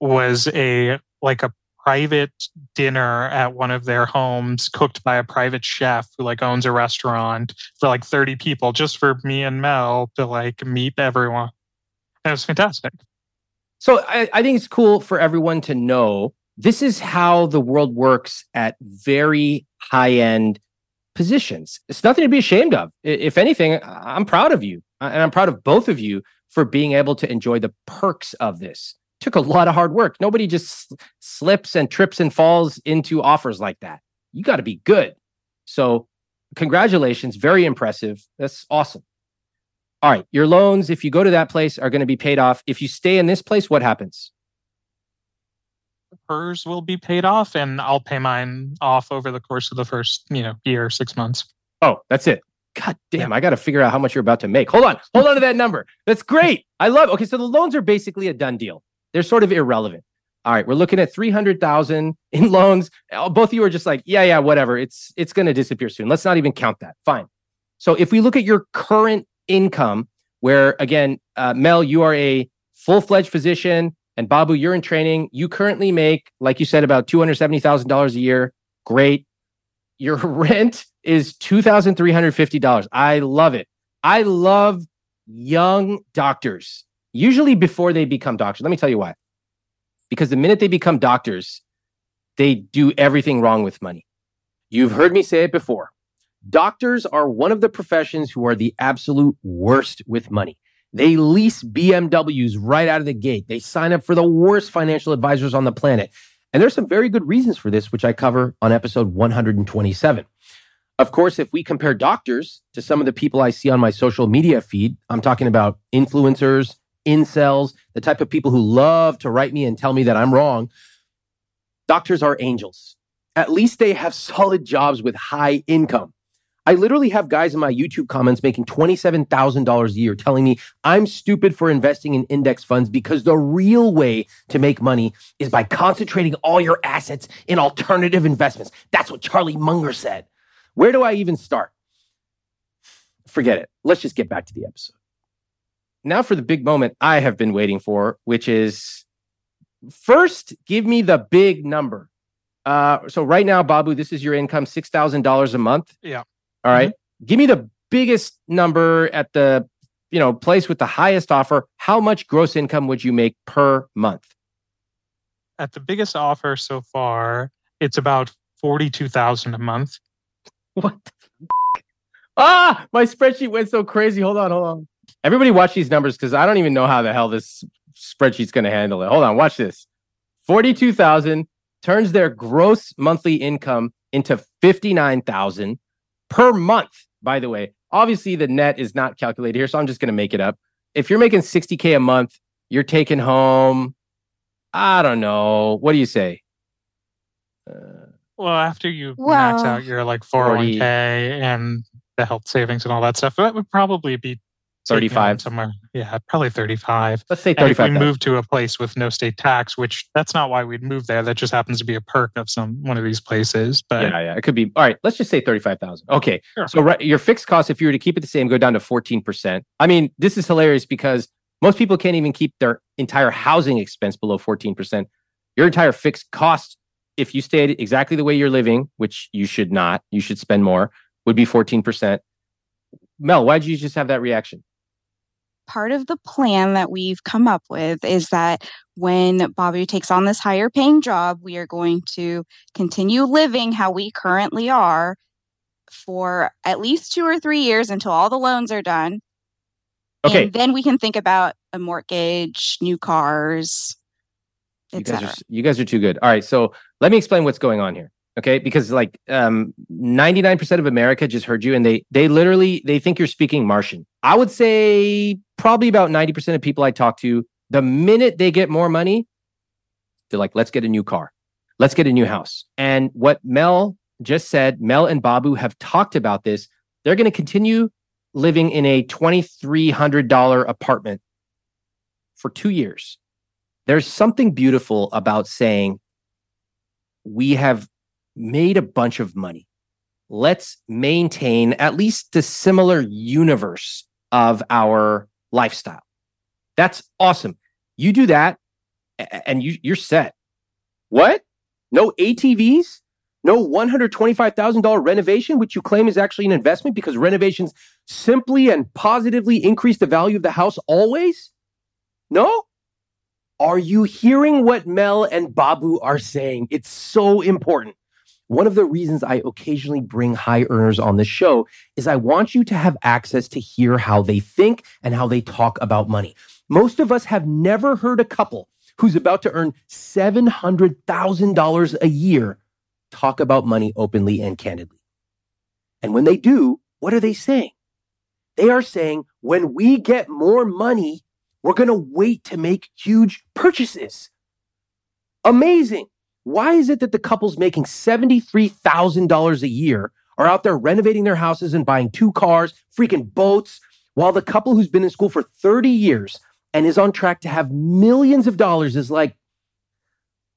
was a like a private dinner at one of their homes cooked by a private chef who like owns a restaurant for like 30 people just for me and Mel to like meet everyone. That was fantastic. So I, I think it's cool for everyone to know this is how the world works at very high end positions. It's nothing to be ashamed of. If anything, I'm proud of you. Uh, and I'm proud of both of you for being able to enjoy the perks of this. It took a lot of hard work. Nobody just slips and trips and falls into offers like that. You got to be good. So, congratulations. Very impressive. That's awesome all right, your loans, if you go to that place, are going to be paid off. If you stay in this place, what happens? Hers will be paid off, and I'll pay mine off over the course of the first, you know, year, six months. Oh, that's it. God damn, I got to figure out how much you're about to make. Hold on, hold on to that number. That's great. I love. It. Okay, so the loans are basically a done deal. They're sort of irrelevant. All right, we're looking at three hundred thousand in loans. Both of you are just like, yeah, yeah, whatever. It's it's going to disappear soon. Let's not even count that. Fine. So if we look at your current income, where again, uh, Mel, you are a full fledged physician, and Babu, you're in training. You currently make, like you said, about $270,000 a year. Great. Your rent is $2,350. I love it. I love young doctors, usually before they become doctors. Let me tell you why. Because the minute they become doctors, they do everything wrong with money. You've heard me say it before. Doctors are one of the professions who are the absolute worst with money. They lease BMWs right out of the gate. They sign up for the worst financial advisors on the planet. And there's some very good reasons for this, which I cover on episode 127. Of course, if we compare doctors to some of the people I see on my social media feed, I'm talking about influencers, incels, the type of people who love to write me and tell me that I'm wrong. Doctors are angels. At least they have solid jobs with high income. I literally have guys in my YouTube comments making $27,000 a year telling me I'm stupid for investing in index funds because the real way to make money is by concentrating all your assets in alternative investments. That's what Charlie Munger said. Where do I even start? Forget it. Let's just get back to the episode. Now for the big moment I have been waiting for, which is first, give me the big number. Uh, so right now, Babu, this is your income, $6,000 a month. Yeah. All right? mm-hmm. Give me the biggest number at the you know place with the highest offer. How much gross income would you make per month? At the biggest offer so far, it's about forty-two thousand a month. What? ah, my spreadsheet went so crazy. Hold on, hold on. Everybody, watch these numbers because I don't even know how the hell this spreadsheet's going to handle it. Hold on, watch this. Forty-two thousand turns their gross monthly income into fifty-nine thousand per month, by the way. Obviously, the net is not calculated here, so I'm just going to make it up. If you're making 60K a month, you're taking home, I don't know. What do you say? Uh, well, after you max out your like 401k 40. and the health savings and all that stuff, that would probably be 35 somewhere. Yeah, probably 35. Let's say And if 35. we move to a place with no state tax, which that's not why we'd move there. That just happens to be a perk of some one of these places. But yeah, yeah, it could be. All right, let's just say 35,000. Okay. Sure. So right, your fixed cost if you were to keep it the same go down to 14%. I mean, this is hilarious because most people can't even keep their entire housing expense below 14%. Your entire fixed cost if you stayed exactly the way you're living, which you should not, you should spend more, would be 14%. Mel, why did you just have that reaction? part of the plan that we've come up with is that when Bobby takes on this higher paying job, we are going to continue living how we currently are for at least two or three years until all the loans are done. Okay. And then we can think about a mortgage, new cars, You guys, are, you guys are too good. All right, so let me explain what's going on here. Okay, because like um, 99% of America just heard you, and they they literally they think you're speaking Martian. I would say probably about 90% of people I talk to, the minute they get more money, they're like, let's get a new car, let's get a new house. And what Mel just said, Mel and Babu have talked about this. They're going to continue living in a $2,300 apartment for two years there's something beautiful about saying we have made a bunch of money. Let's maintain at least the similar universe of our lifestyle. That's awesome. You do that and you, you're set. What? No ATVs? No $125,000 renovation, which you claim is actually an investment because renovations simply and positively increase the value of the house always? No? Are you hearing what Mel and Babu are saying? It's so important. One of the reasons I occasionally bring high earners on the show is I want you to have access to hear how they think and how they talk about money. Most of us have never heard a couple who's about to earn $700,000 a year talk about money openly and candidly. And when they do, what are they saying? They are saying, when we get more money, we're going to wait to make huge purchases. Amazing. Why is it that the couples making $73,000 a year are out there renovating their houses and buying two cars, freaking boats, while the couple who's been in school for 30 years and is on track to have millions of dollars is like,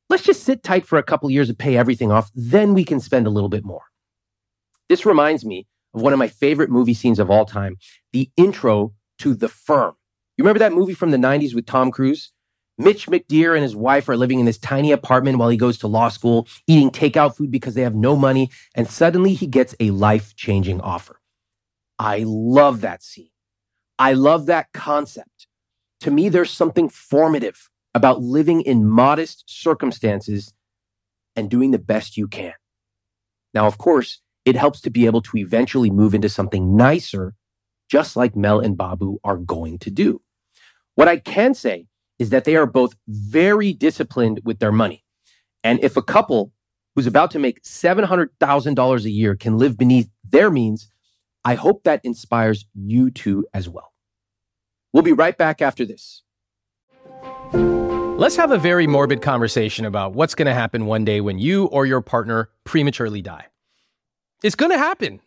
let's just sit tight for a couple years and pay everything off, then we can spend a little bit more. This reminds me of one of my favorite movie scenes of all time, the intro to The Firm. You remember that movie from the 90s with Tom Cruise? Mitch McDeere and his wife are living in this tiny apartment while he goes to law school, eating takeout food because they have no money, and suddenly he gets a life changing offer. I love that scene. I love that concept. To me, there's something formative about living in modest circumstances and doing the best you can. Now, of course, it helps to be able to eventually move into something nicer, just like Mel and Babu are going to do. What I can say is that they are both very disciplined with their money. And if a couple who's about to make $700,000 a year can live beneath their means, I hope that inspires you too as well. We'll be right back after this. Let's have a very morbid conversation about what's going to happen one day when you or your partner prematurely die. It's going to happen.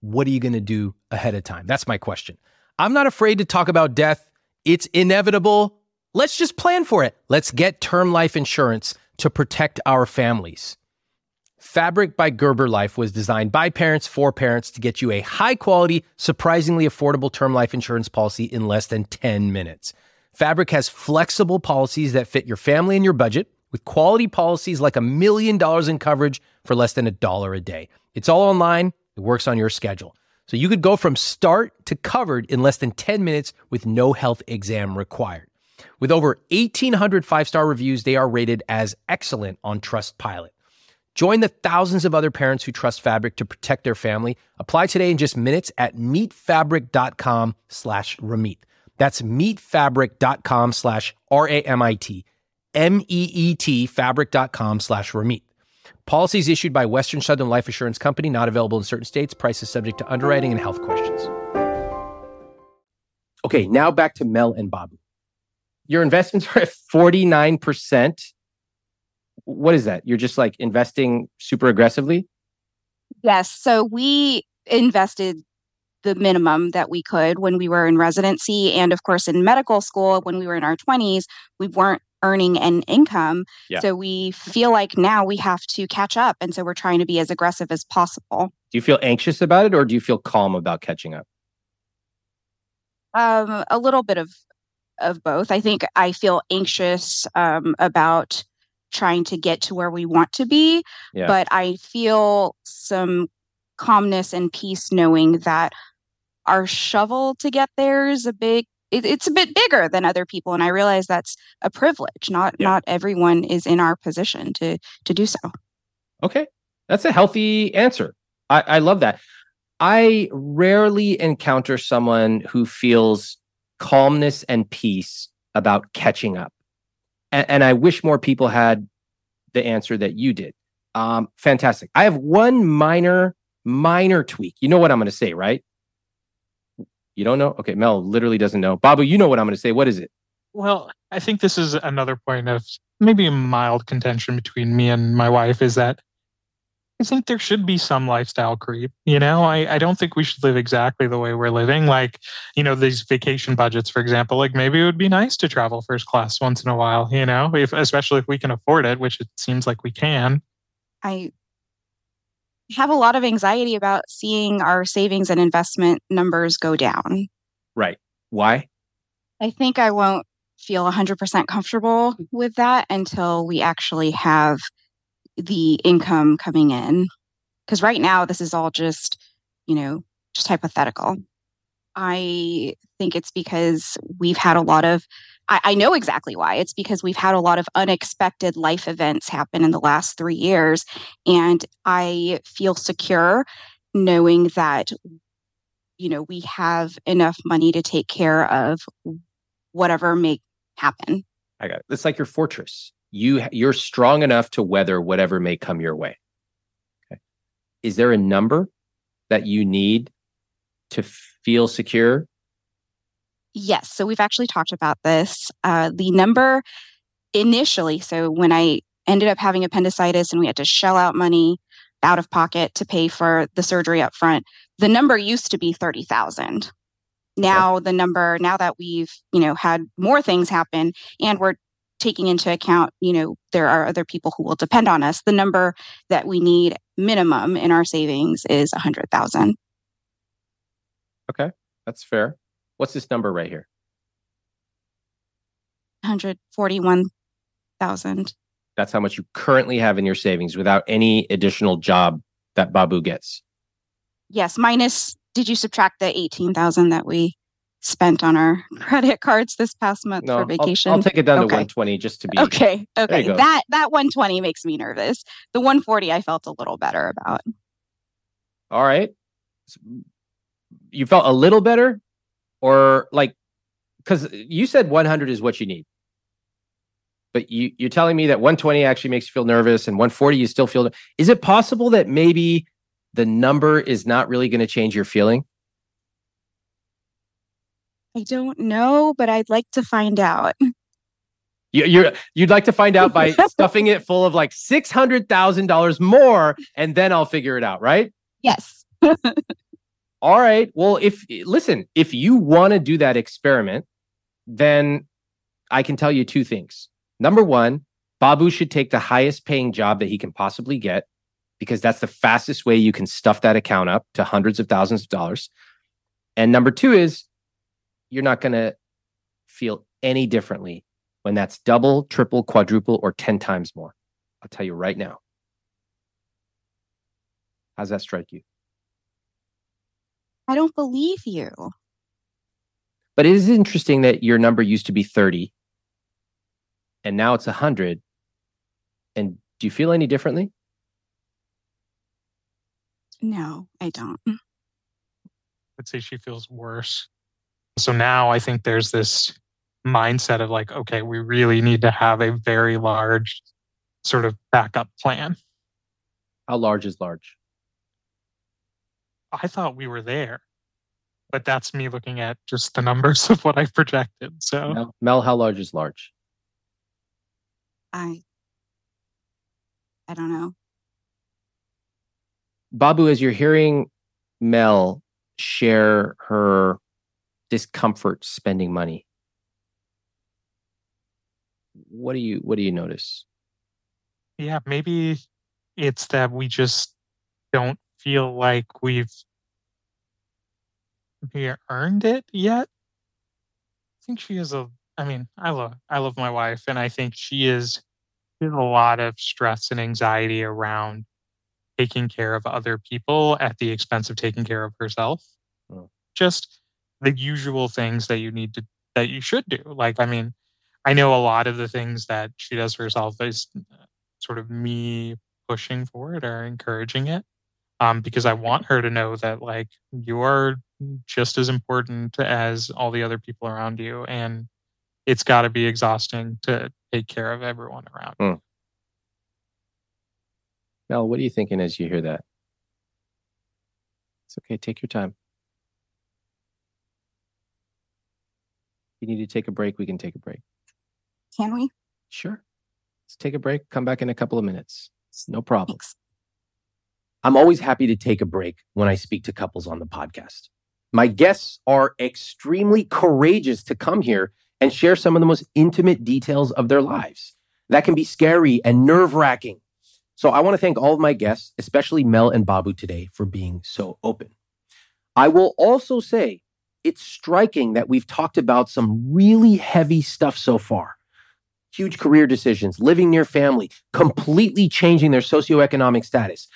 What are you going to do ahead of time? That's my question. I'm not afraid to talk about death. It's inevitable. Let's just plan for it. Let's get term life insurance to protect our families. Fabric by Gerber Life was designed by parents for parents to get you a high quality, surprisingly affordable term life insurance policy in less than 10 minutes. Fabric has flexible policies that fit your family and your budget with quality policies like a million dollars in coverage for less than a dollar a day. It's all online, it works on your schedule. So you could go from start to covered in less than 10 minutes with no health exam required. With over 1,800 five star reviews, they are rated as excellent on Trustpilot. Join the thousands of other parents who trust Fabric to protect their family. Apply today in just minutes at meetfabric.com slash Ramit. That's meetfabric.com slash R-A-M-I-T. M-E-E-T fabric.com slash Ramit. Policies issued by Western Southern Life Assurance Company, not available in certain states. Prices subject to underwriting and health questions. Okay, now back to Mel and Babu. Your investments are at 49%. What is that? You're just like investing super aggressively? Yes. So we invested the minimum that we could when we were in residency and of course in medical school when we were in our 20s we weren't earning an income Yeah. so we feel like now we have to catch up and so we're trying to be as aggressive as possible Do you feel anxious about it or do you feel calm about catching up? um a little bit of of both i think i feel anxious um about trying to get to where we want to be Yeah. but i feel some calmness and peace knowing that our shovel to get there is a big it, it's a bit bigger than other people and i realize that's a privilege not Yeah. not everyone is in our position to to do so Okay. That's a healthy answer. I, I love that. I rarely encounter someone who feels calmness and peace about catching up. And, and I wish more people had the answer that you did. Um, fantastic. I have one minor, minor tweak. You know what I'm going to say, right? You don't know? Okay. Mel literally doesn't know. Babu, you know what I'm going to say. What is it? Well, I think this is another point of maybe a mild contention between me and my wife is that I think there should be some lifestyle creep. You know, I, I don't think we should live exactly the way we're living. Like, you know, these vacation budgets, for example, like maybe it would be nice to travel first class once in a while, you know, if especially if we can afford it, which it seems like we can. i have a lot of anxiety about seeing our savings and investment numbers go down Right. Why? I think I won't feel 100% comfortable with that until we actually have the income coming in. Because right now, this is all just, you know, just hypothetical. I think it's because we've had a lot of, I, I know exactly why. It's because we've had a lot of unexpected life events happen in the last three years. And I feel secure knowing that you know we have enough money to take care of whatever may happen I got it. It's like your fortress. You you're strong enough to weather whatever may come your way. Okay. Is there a number that you need to feel secure? Yes so we've actually talked about this uh, the number initially so when i ended up having appendicitis and we had to shell out money out of pocket to pay for the surgery up front the number used to be 30000 now the number now that we've you know had more things happen and we're taking into account you know there are other people who will depend on us the number that we need minimum in our savings is 100000 Okay. That's fair. What's this number right here? 141000 That's how much you currently have in your savings without any additional job that Babu gets. yes minus did you subtract the 18000 that we spent on our credit cards this past month No, for I'll- vacation? I'll, take it down to 120 just to be okay okay. that that 120 makes me nervous. The 140 i felt a little better about. All right. You felt a little better or like cuz you said 100 is what you need. But you you're telling me that 120 actually makes you feel nervous and 140 you still feel Is it possible that maybe the number is not really going to change your feeling? i don't know but i'd like to find out You, you're you'd like to find out by stuffing it full of like six hundred thousand dollars more, and then I'll figure it out, right? yes All right. Well, if listen, if you want to do that experiment, then I can tell you two things. Number one, Babu should take the highest paying job that he can possibly get because that's the fastest way you can stuff that account up to hundreds of thousands of dollars. And number two is you're not going to feel any differently when that's double, triple, quadruple, or 10 times more. I'll tell you right now. How's that strike you? I don't believe you But it is interesting that your number used to be 30 and now it's 100. And do you feel any differently? no i don't I'd say she feels worse. So now I think there's this mindset of like, okay, we really need to have a very large sort of backup plan. How large is large? I thought we were there, but that's me looking at just the numbers of what I've projected. So Mel, Mel, how large is large? i i don't know Babu, as you're hearing Mel share her discomfort spending money. What do you what do you notice? Yeah, maybe it's that we just don't feel like we've we earned it yet. I think she is a I mean, I love I love my wife and I think she is she has a lot of stress and anxiety around taking care of other people at the expense of taking care of herself. Oh. Just the usual things that you need to that you should do. Like I mean, I know a lot of the things that she does for herself is uh, sort of me pushing for it or encouraging it um, because I want her to know that like you're just as important as all the other people around you, and it's got to be exhausting to take care of everyone around. Mm. Mel, what are you thinking as you hear that? It's okay. Take your time. If you need to take a break, we can take a break. Can we? Sure. Let's take a break. Come back in a couple of minutes. No problem. Thanks. I'm always happy to take a break when I speak to couples on the podcast. My guests are extremely courageous to come here and share some of the most intimate details of their lives. That can be scary and nerve wracking. So I want to thank all of my guests, especially Mel and Babu today, for being so open. I will also say it's striking that we've talked about some really heavy stuff so far. Huge career decisions, living near family, completely changing their socioeconomic status.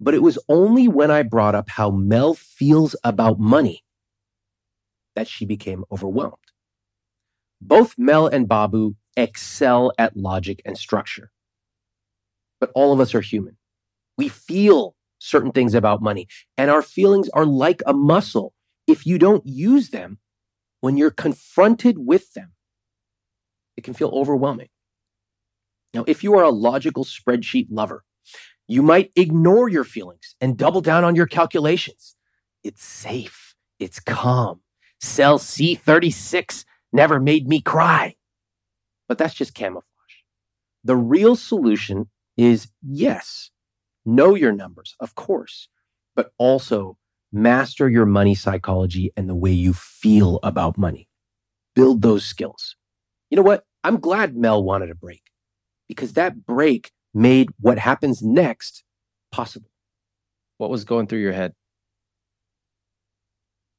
But it was only when I brought up how Mel feels about money that she became overwhelmed. Both Mel and Babu excel at logic and structure. But all of us are human. We feel certain things about money, and our feelings are like a muscle. If you don't use them, when you're confronted with them, it can feel overwhelming. Now, if you are a logical spreadsheet lover, you might ignore your feelings and double down on your calculations. It's safe. It's calm. Cell C36 never made me cry. But that's just camouflage. The real solution is yes, know your numbers, of course, but also master your money psychology and the way you feel about money. Build those skills. You know what? I'm glad Mel wanted a break because that break made what happens next possible. What was going through your head?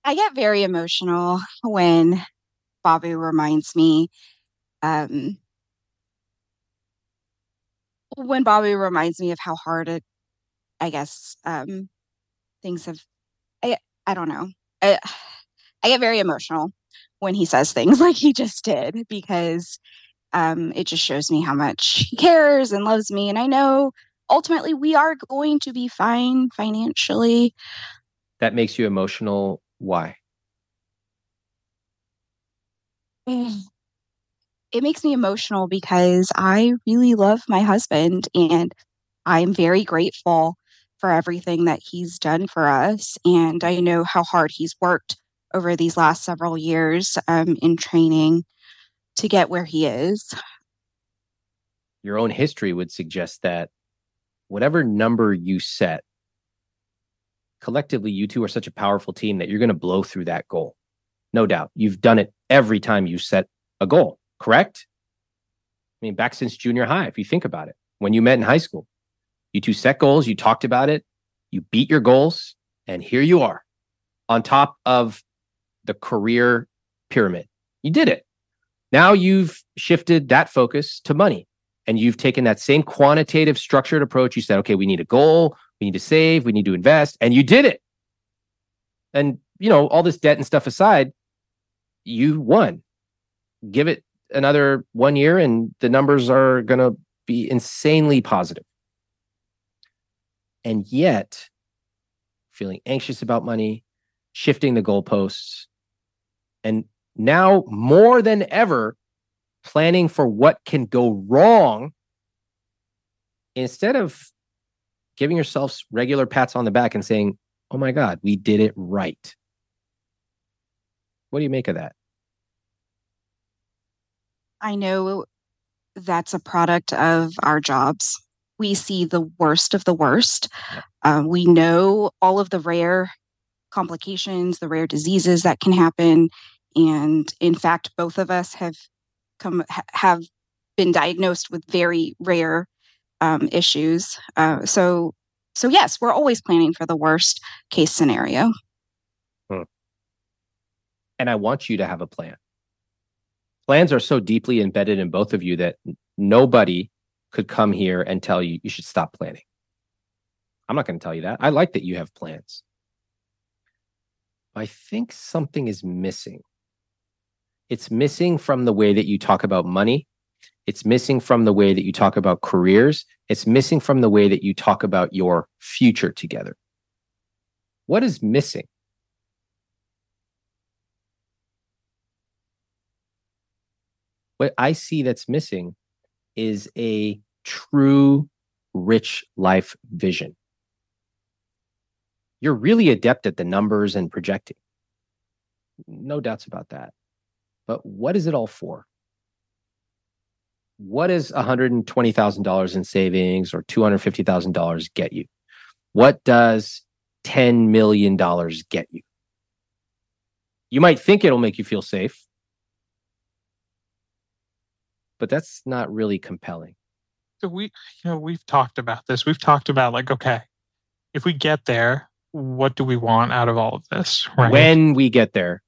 I get very emotional when Babu reminds me um, when Babu reminds me of how hard it, I guess, um, things have, I, I don't know. I, I get very emotional when he says things like he just did because um, it just shows me how much he cares and loves me. And I know ultimately we are going to be fine financially. That makes you emotional. Why? It makes me emotional because I really love my husband and I'm very grateful for everything that he's done for us. And I know how hard he's worked over these last several years um, in training to get where he is. Your own history would suggest that whatever number you set, collectively, you two are such a powerful team that you're going to blow through that goal. No doubt. You've done it every time you set a goal, correct? I mean, back since junior high, if you think about it, when you met in high school, you two set goals, you talked about it, you beat your goals, and here you are on top of the career pyramid. You did it. Now you've shifted that focus to money and you've taken that same quantitative structured approach. You said, okay, we need a goal, we need to save, we need to invest, and you did it. And, you know, all this debt and stuff aside, you won. Give it another one year and the numbers are going to be insanely positive. And yet, feeling anxious about money, shifting the goalposts, and now more than ever, planning for what can go wrong instead of giving yourselves regular pats on the back and saying, Oh my God, we did it right. What do you make of that? I know that's a product of our jobs. We see the worst of the worst. Um, we know all of the rare complications, the rare diseases that can happen. And in fact, both of us have come ha- have been diagnosed with very rare um, issues. Uh, so, so yes, we're always planning for the worst case scenario. Hmm. And I want you to have a plan. Plans are so deeply embedded in both of you that nobody could come here and tell you you should stop planning. I'm not going to tell you that. I like that you have plans. I think something is missing. It's missing from the way that you talk about money. It's missing from the way that you talk about careers. It's missing from the way that you talk about your future together. What is missing? What I see that's missing is a true rich life vision. You're really adept at the numbers and projecting. No doubts about that. But what is it all for? What does $120,000 in savings or $250,000 get you? What does $10 million get you? You might think it'll make you feel safe, but that's not really compelling. So we, you know, we've talked about this. We've talked about like, okay, if we get there, what do we want out of all of this? Right? When we get there.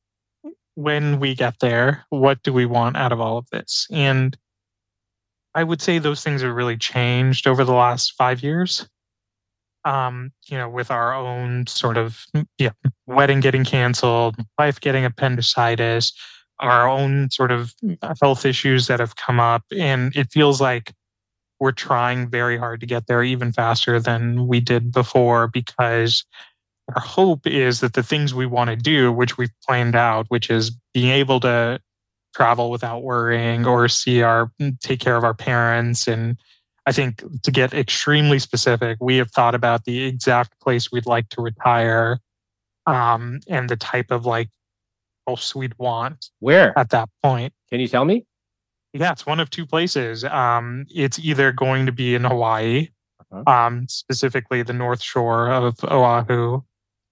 When we get there, what do we want out of all of this? And I would say those things have really changed over the last five years. Um, you know, with our own sort of yeah, wedding getting canceled, wife getting appendicitis, our own sort of health issues that have come up, and it feels like we're trying very hard to get there even faster than we did before because our hope is that the things we want to do, which we've planned out, which is being able to travel without worrying or see our take care of our parents and I think to get extremely specific, we have thought about the exact place we'd like to retire um, and the type of like house we'd want. Where? At that point. Can you tell me? Yeah, it's one of two places. Um, it's either going to be in Hawaii, uh-huh. um, specifically the North Shore of Oahu,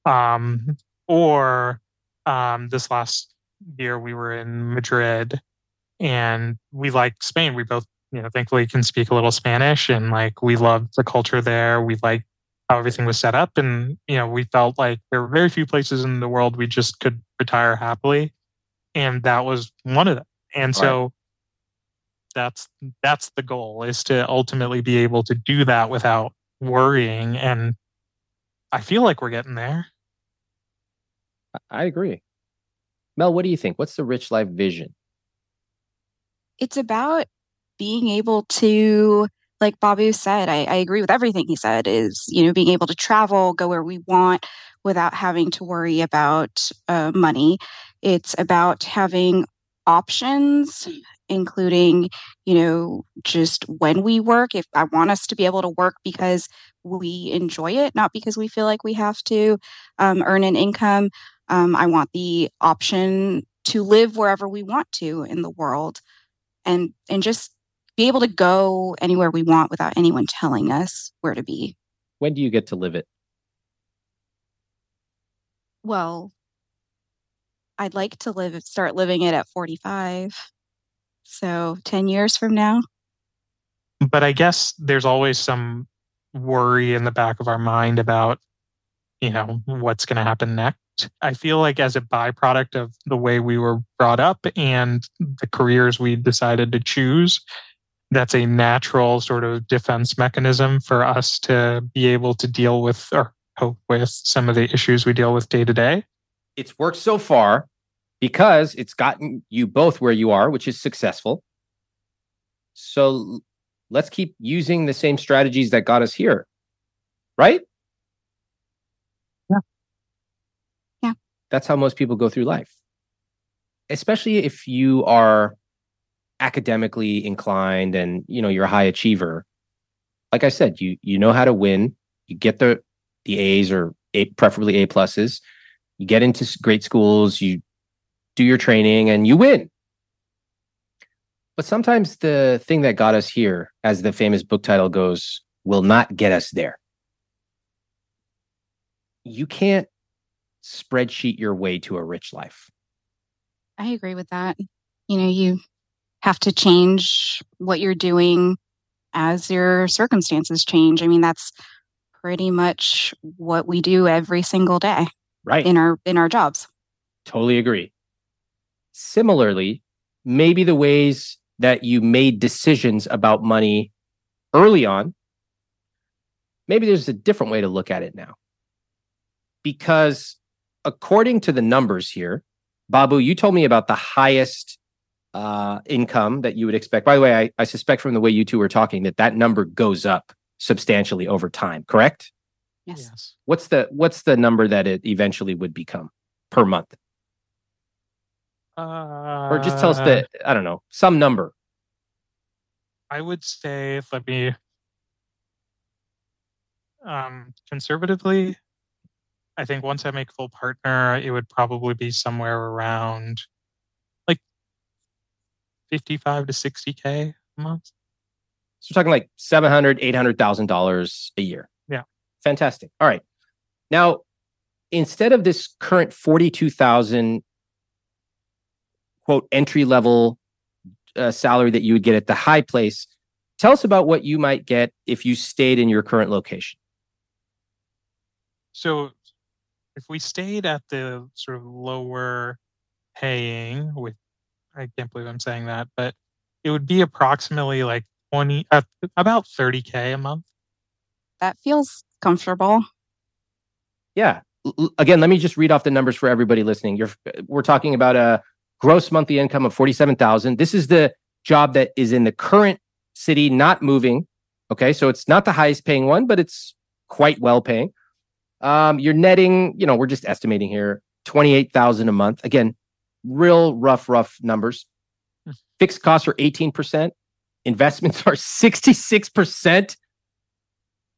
um, or um, this last year we were in Madrid and we like Spain. We both, you know, thankfully can speak a little Spanish and like we loved the culture there. We like how everything was set up. And, you know, we felt like there were very few places in the world we just could retire happily. And that was one of them. And so right. that's that's the goal is to ultimately be able to do that without worrying. And I feel like we're getting there. I agree. Mel, what do you think? What's the rich life vision? It's about being able to, like Babu said, I, I agree with everything he said, is, you know, being able to travel, go where we want without having to worry about uh, money. It's about having options including you know just when we work if i want us to be able to work because we enjoy it not because we feel like we have to um, earn an income um, I want the option to live wherever we want to in the world and and just be able to go anywhere we want without anyone telling us where to be. When do you get to live it? Well, I'd like to live start living it at 45. So 10 years from now. But I guess there's always some worry in the back of our mind about you know what's going to happen next I feel like as a byproduct of the way we were brought up and the careers we decided to choose, that's a natural sort of defense mechanism for us to be able to deal with or cope with some of the issues we deal with day to day. It's worked so far because it's gotten you both where you are, which is successful. So let's keep using the same strategies that got us here. Right? That's how most people go through life. Especially if you are academically inclined and you know you're a high achiever. Like I said, you you know how to win. You get the the A's or A, preferably A pluses. You get into great schools. You do your training and you win. But sometimes the thing that got us here, as the famous book title goes, will not get us there. You can't spreadsheet your way to a rich life. I agree with that. You know, you have to change what you're doing as your circumstances change. I mean, that's pretty much what we do every single day Right. in our in our jobs. Totally agree. Similarly, maybe the ways that you made decisions about money early on, maybe there's a different way to look at it now. Because according to the numbers here, Babu, you told me about the highest uh, income that you would expect. By the way, I, I suspect from the way you two were talking that that number goes up substantially over time, correct? Yes. Yes. What's the what's the number that it eventually would become per month? Uh, or just tell us the I don't know some number. I would say, let me, um, conservatively, I think once I make full partner, it would probably be somewhere around like 55 to 60K a month. So we're talking like seven hundred, eight hundred thousand dollars a year. Yeah. fantastic. All right, now instead of this current forty-two thousand quote entry level uh, salary that you would get at the high place, tell us about what you might get if you stayed in your current location. So if we stayed at the sort of lower paying with, I can't believe I'm saying that, but it would be approximately like 20, uh, about 30K a month. That feels comfortable. Yeah. L- l- again, let me just read off the numbers for everybody listening. You're we're talking about a gross monthly income of 47,000. This is the job that is in the current city not moving. Okay? So it's not the highest paying one, but it's quite well paying. Um you're netting, you know, we're just estimating here 28,000 a month. Again, real rough rough numbers. Hmm. Fixed costs are 18%, investments are 66%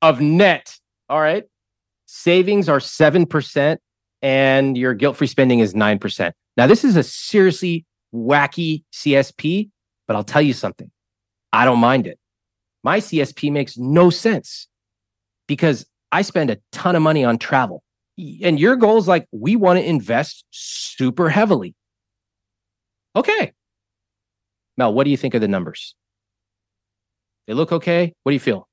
of net. All right? savings are 7% and your guilt-free spending is 9%. Now this is a seriously wacky CSP, but I'll tell you something. I don't mind it. My CSP makes no sense because I spend a ton of money on travel. And your goal is like we want to invest super heavily. Okay. Mel, what do you think of the numbers? They look okay? What do you feel?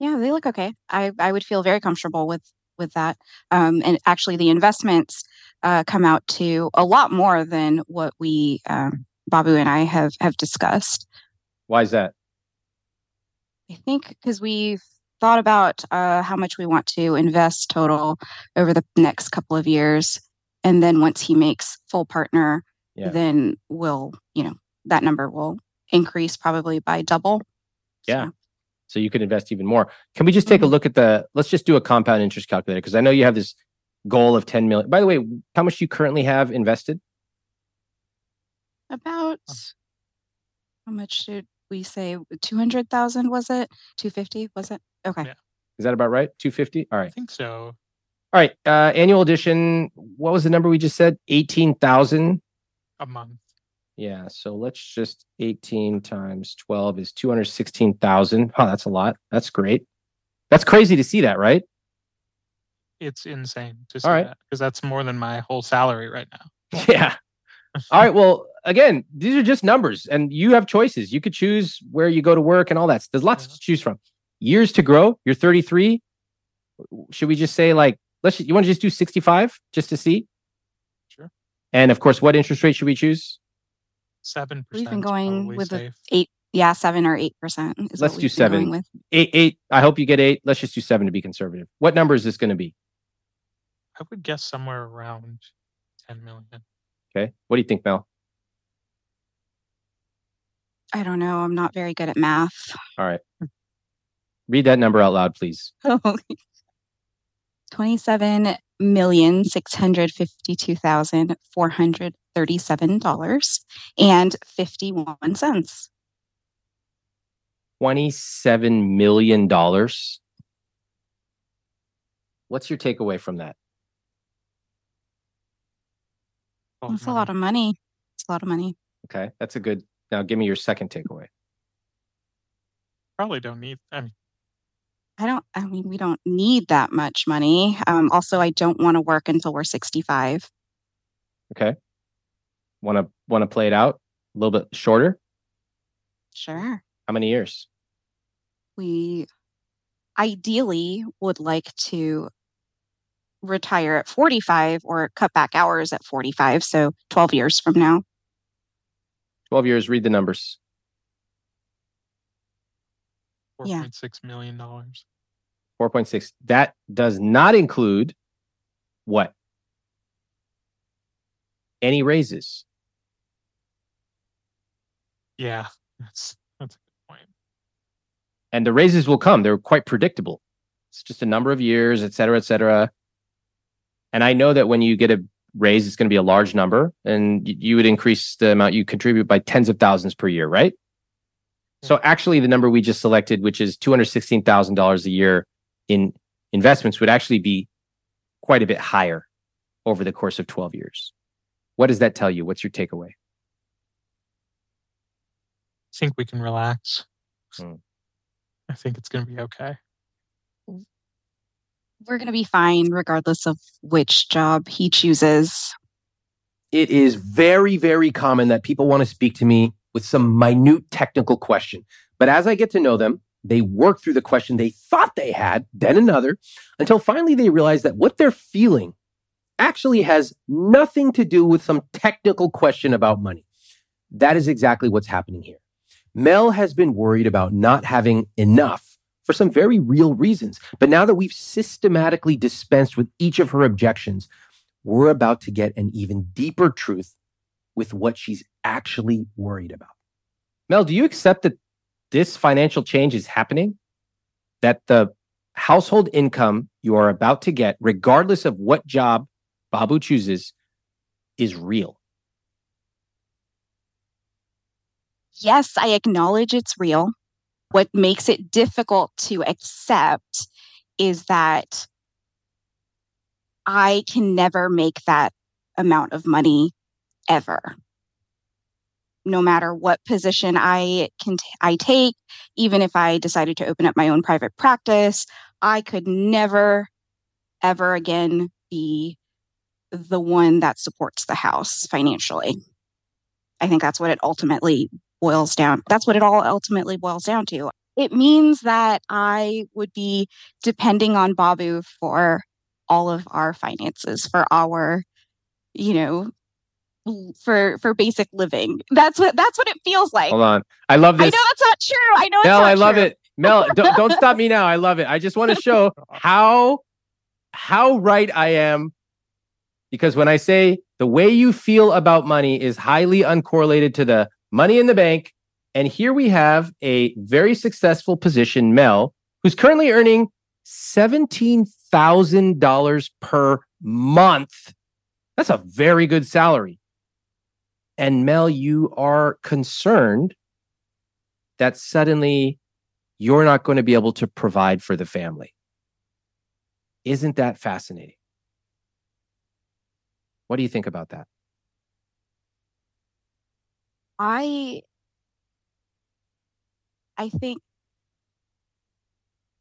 Yeah, they look okay. I, I would feel very comfortable with with that. Um, and actually, the investments uh, come out to a lot more than what we um, Babu and I have have discussed. Why is that? I think because we've thought about uh, how much we want to invest total over the next couple of years, and then once he makes full partner, Yeah. then we'll you know that number will increase probably by double. Yeah. So, so you could invest even more. Can we just take a Mhm. look at the? Let's just do a compound interest calculator because I know you have this goal of 10 million. By the way, how much do you currently have invested? about how much did we say? Two hundred thousand was it? Two fifty was it? Okay. Yeah. Is that about right? 250? All right. I think so. All right. Uh, annual edition. What was the number we just said? 18,000. A month. Yeah. So let's just 18 times 12 is 216,000. Oh, that's a lot. That's great. That's crazy to see that, right? It's insane to see All right. that because that's more than my whole salary right now. Yeah. All right. Well, again, these are just numbers, and you have choices. You could choose where you go to work and all that. There's lots Yeah. to choose from. Years to grow. You're 33. Should we just say like let's? You want to just do 65 just to see? Sure. And of course, what interest rate should we choose? Seven We've been going with a- safe. Eight. Yeah, seven or eight percent. Let's what do we've been going seven. With. Eight. Eight. I hope you get eight. Let's just do seven to be conservative. What number is this going to be? I would guess somewhere around 10 million. Okay. What do you think, Mel? I don't know. I'm not very good at math. All right. Hmm. Read that number out loud, please. Twenty-seven million six hundred fifty-two thousand four hundred thirty-seven dollars and fifty-one cents. $27 million. What's your takeaway from that? That's a lot of money. It's a lot of money. Okay. That's a good. Now give me your second takeaway. Probably don't need. I mean, I don't, I mean, we don't need that much money. Um, also, I don't want to work until we're 65. Okay. Want to want to play it out a little bit shorter? Sure. How many years? We ideally would like to retire at 45 or cut back hours at 45. So 12 years from now. 12 years. Read the numbers. Yeah. $4.6 million. 4.6. That does not include what? Any raises. Yeah, that's that's a good point. And the raises will come. They're quite predictable. It's just a number of years, et cetera, et cetera. And I know that when you get a raise, it's going to be a large number and y- you would increase the amount you contribute by tens of thousands per year, right? So actually the number we just selected, which is $216,000 a year in investments would actually be quite a bit higher over the course of 12 years. What does that tell you? What's your takeaway? I think we can relax. Hmm. I think it's going to be okay. We're going to be fine regardless of which job he chooses. it is very, very common that people want to speak to me with some minute technical question. But as I get to know them, they work through the question they thought they had, then another, until finally they realize that what they're feeling actually has nothing to do with some technical question about money. That is exactly what's happening here. Mel has been worried about not having enough for some very real reasons. But now that we've systematically dispensed with each of her objections, we're about to get an even deeper truth with what she's actually worried about. Mel, do you accept that this financial change is happening? That the household income you are about to get, regardless of what job Babu chooses, is real? Yes, I acknowledge it's real. What makes it difficult to accept is that I can never make that amount of money ever. No matter what position I can t- I take, even if I decided to open up my own private practice, I could never ever again be the one that supports the house financially. I think that's what it ultimately boils down. That's what it all ultimately boils down to. It means that I would be depending on Babu for all of our finances, for our, you know, for for basic living. That's what that's what it feels like. Hold on. I love this. I know that's not true. I know it's Mel, not I love true. it. Mel, don't, don't stop me now. I love it. I just want to show how how right I am because when I say the way you feel about money is highly uncorrelated to the money in the bank, and here we have a very successful position, Mel, who's currently earning seventeen thousand dollars per month. That's a very good salary. And Mel, you are concerned that suddenly you're not going to be able to provide for the family. Isn't that fascinating? What do you think about that? I I think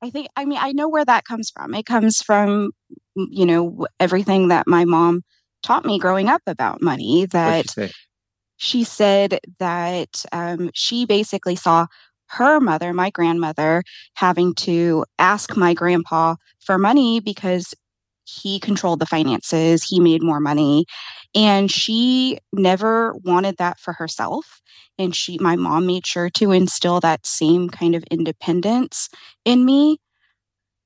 I think I mean I know where that comes from. It comes from you know everything that my mom taught me growing up about money that she said that um, she basically saw her mother, my grandmother, having to ask my grandpa for money because he controlled the finances, he made more money, and she never wanted that for herself. And she, my mom, made sure to instill that same kind of independence in me.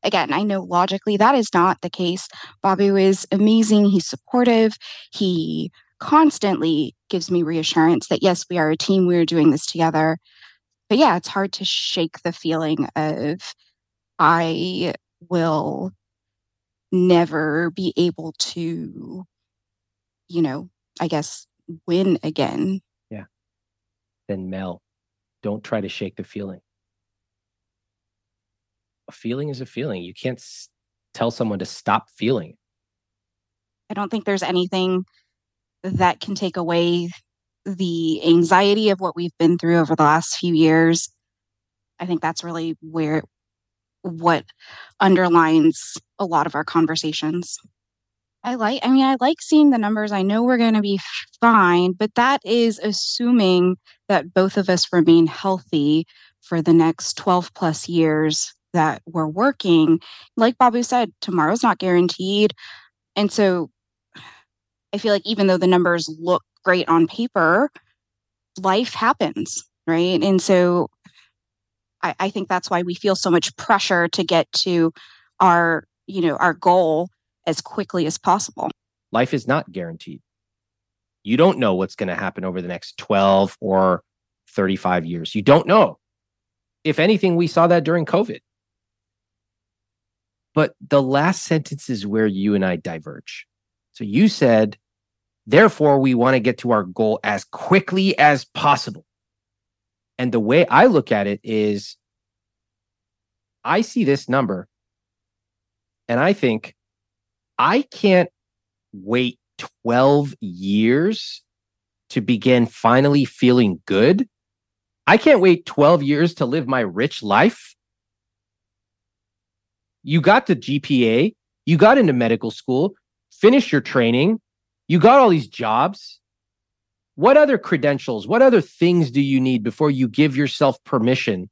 Again, I know logically that is not the case. Babu is amazing. He's supportive. He constantly gives me reassurance that yes, we are a team, we are doing this together. But yeah, it's hard to shake the feeling of I will never be able to, you know, I guess win again. Yeah. Then Mel, don't try to shake the feeling. A feeling is a feeling. You can't s- tell someone to stop feeling. I don't think there's anything that can take away the anxiety of what we've been through over the last few years. I think that's really where what underlines a lot of our conversations. I like, I mean, I like seeing the numbers. I know we're going to be fine, but that is assuming that both of us remain healthy for the next 12 plus years that we're working. Like Babu said, tomorrow's not guaranteed. And so I feel like even though the numbers look great on paper, life happens, right? And so I, I think that's why we feel so much pressure to get to our, you know, our goal as quickly as possible. Life is not guaranteed. You don't know what's going to happen over the next 12 or 35 years. You don't know. If anything, we saw that during COVID. But the last sentence is where you and I diverge. So you said, therefore, we want to get to our goal as quickly as possible. And the way I look at it is I see this number and I think I can't wait 12 years to begin finally feeling good. I can't wait 12 years to live my rich life. You got the GPA, you got into medical school, finished your training, you got all these jobs. What other credentials, what other things do you need before you give yourself permission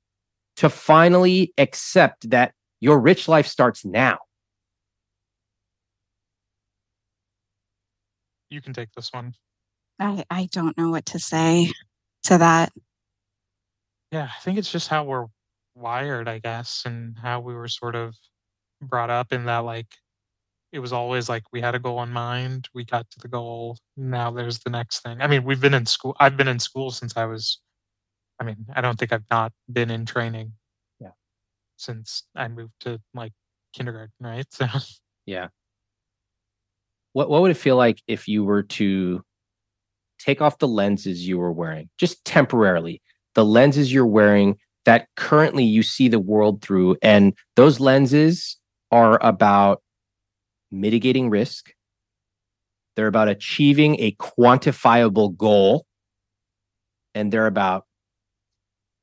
to finally accept that your rich life starts now? You can take this one. I, I don't know what to say to that. Yeah, I think it's just how we're wired, I guess, and how we were sort of brought up in that, like, it was always like we had a goal in mind, we got to the goal, now there's the next thing. I mean, we've been in school, I've been in school since I was, I mean, I don't think I've not been in training. Yeah. Since I moved to like kindergarten, right? So, yeah. What, what would it feel like if you were to take off the lenses you were wearing, just temporarily, the lenses you're wearing that currently you see the world through. And those lenses are about mitigating risk, they're about achieving a quantifiable goal, and they're about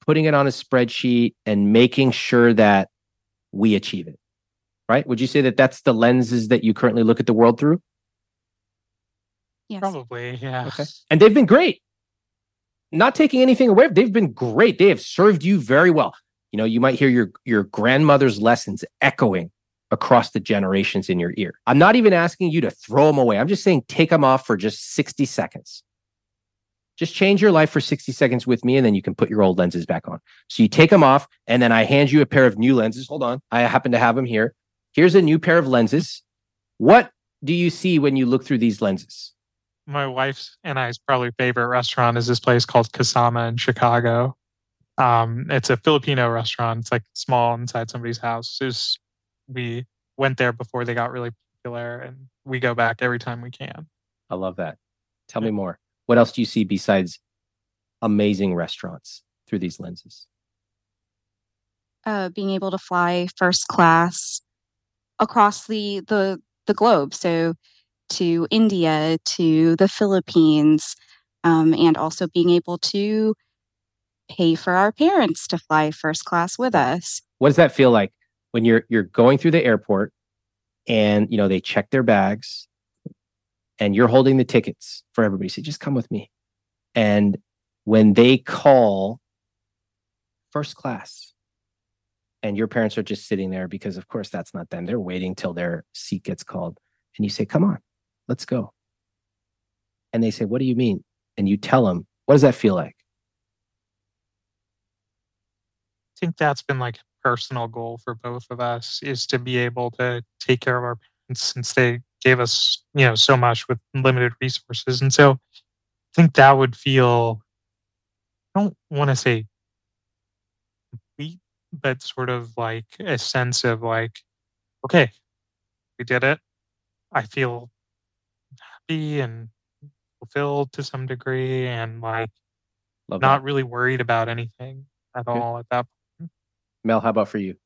putting it on a spreadsheet and making sure that we achieve it. Right? Would you say that that's the lenses that you currently look at the world through? Yes. probably, yeah. Okay. And they've been great. Not taking anything away, they've been great. They have served you very well. You know, you might hear your your grandmother's lessons echoing across the generations in your ear. I'm not even asking you to throw them away. I'm just saying take them off for just 60 seconds. Just change your life for 60 seconds with me, and then you can put your old lenses back on. So you take them off, and then I hand you a pair of new lenses. Hold on. I happen to have them here. Here's a new pair of lenses. What do you see when you look through these lenses? my wife's and I's probably favorite restaurant is this place called Kasama in Chicago. Um, it's a Filipino restaurant. It's like small inside somebody's house. Was, we went there before they got really popular, and we go back every time we can. I love that. Tell me more. What else do you see besides amazing restaurants through these lenses? Uh, being able to fly first class across the the the globe. So to India, to the Philippines, um, and also being able to pay for our parents to fly first class with us. What does that feel like when you're you're going through the airport and you know they check their bags and you're holding the tickets for everybody. Say, just come with me. And when they call first class and your parents are just sitting there because of course that's not them. They're waiting till their seat gets called. And you say, come on, let's go. And they say, what do you mean? And you tell them, what does that feel like? I think that's been like personal goal for both of us is to be able to take care of our parents since they gave us, you know, so much with limited resources. And so I think that would feel I don't want to say complete, but sort of like a sense of like, okay, we did it. I feel happy and fulfilled to some degree and like Love not that. really worried about anything at all at that Mel, how about for you?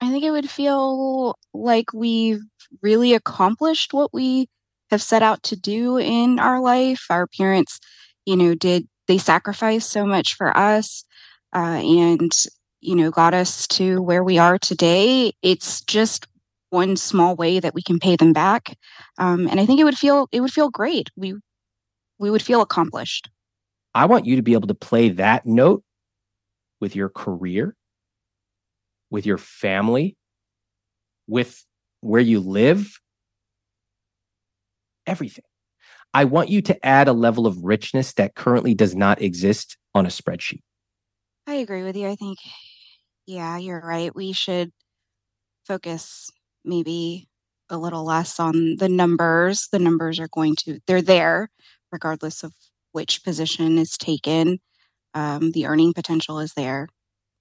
I think it would feel like we've really accomplished what we have set out to do in our life. Our parents, you know, did they sacrificed so much for us, uh, and you know, got us to where we are today. It's just one small way that we can pay them back. Um, and I think it would feel it would feel great. We we would feel accomplished. I want you to be able to play that note with your career, with your family, with where you live, everything. I want you to add a level of richness that currently does not exist on a spreadsheet. I agree with you. I think, yeah, you're right. We should focus maybe a little less on the numbers. The numbers are going to, they're there regardless of which position is taken. Um, the earning potential is there.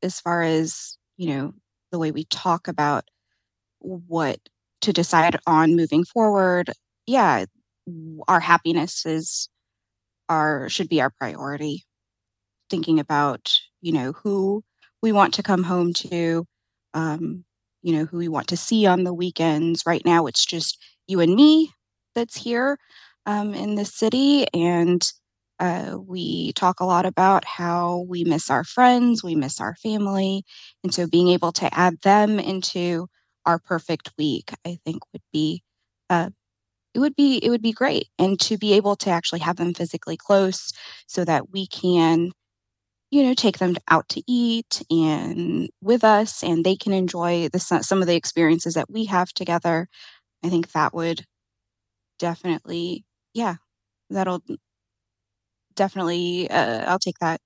As far as, you know, the way we talk about what to decide on moving forward, yeah, our happiness is our should be our priority. Thinking about, you know, who we want to come home to, um, you know, who we want to see on the weekends. Right now, it's just you and me that's here um, in the city. And uh, we talk a lot about how we miss our friends, we miss our family. And so being able to add them into our perfect week, I think would be. Uh, it would be it would be great and to be able to actually have them physically close so that we can you know take them out to eat and with us and they can enjoy the some of the experiences that we have together i think that would definitely yeah that'll definitely uh, i'll take that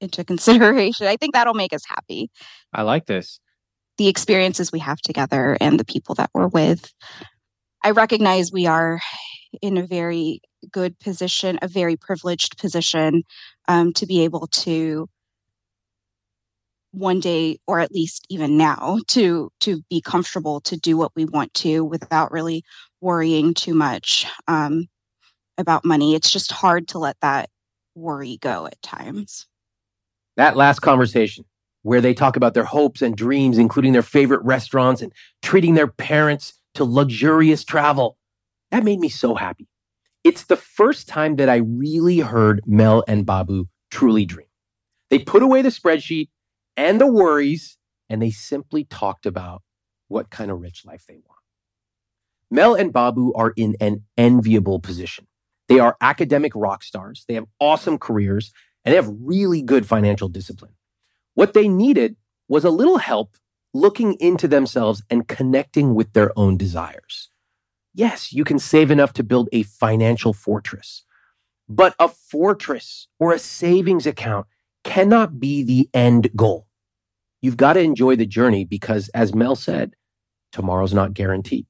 into consideration. I think that'll make us happy. I like this. The experiences we have together and the people that we're with. I recognize we are in a very good position a very privileged position um, to be able to one day or at least even now to to be comfortable to do what we want to without really worrying too much um, about money. It's just hard to let that worry go at times that last conversation where they talk about their hopes and dreams including their favorite restaurants and treating their parents to luxurious travel that made me so happy it's the first time that i really heard mel and babu truly dream they put away the spreadsheet and the worries, and they simply talked about what kind of rich life they want. Mel and Babu are in an enviable position. They are academic rock stars. They have awesome careers and they have really good financial discipline. What they needed was a little help looking into themselves and connecting with their own desires. Yes, you can save enough to build a financial fortress, but a fortress or a savings account cannot be the end goal. You've got to enjoy the journey because, as Mel said, tomorrow's not guaranteed.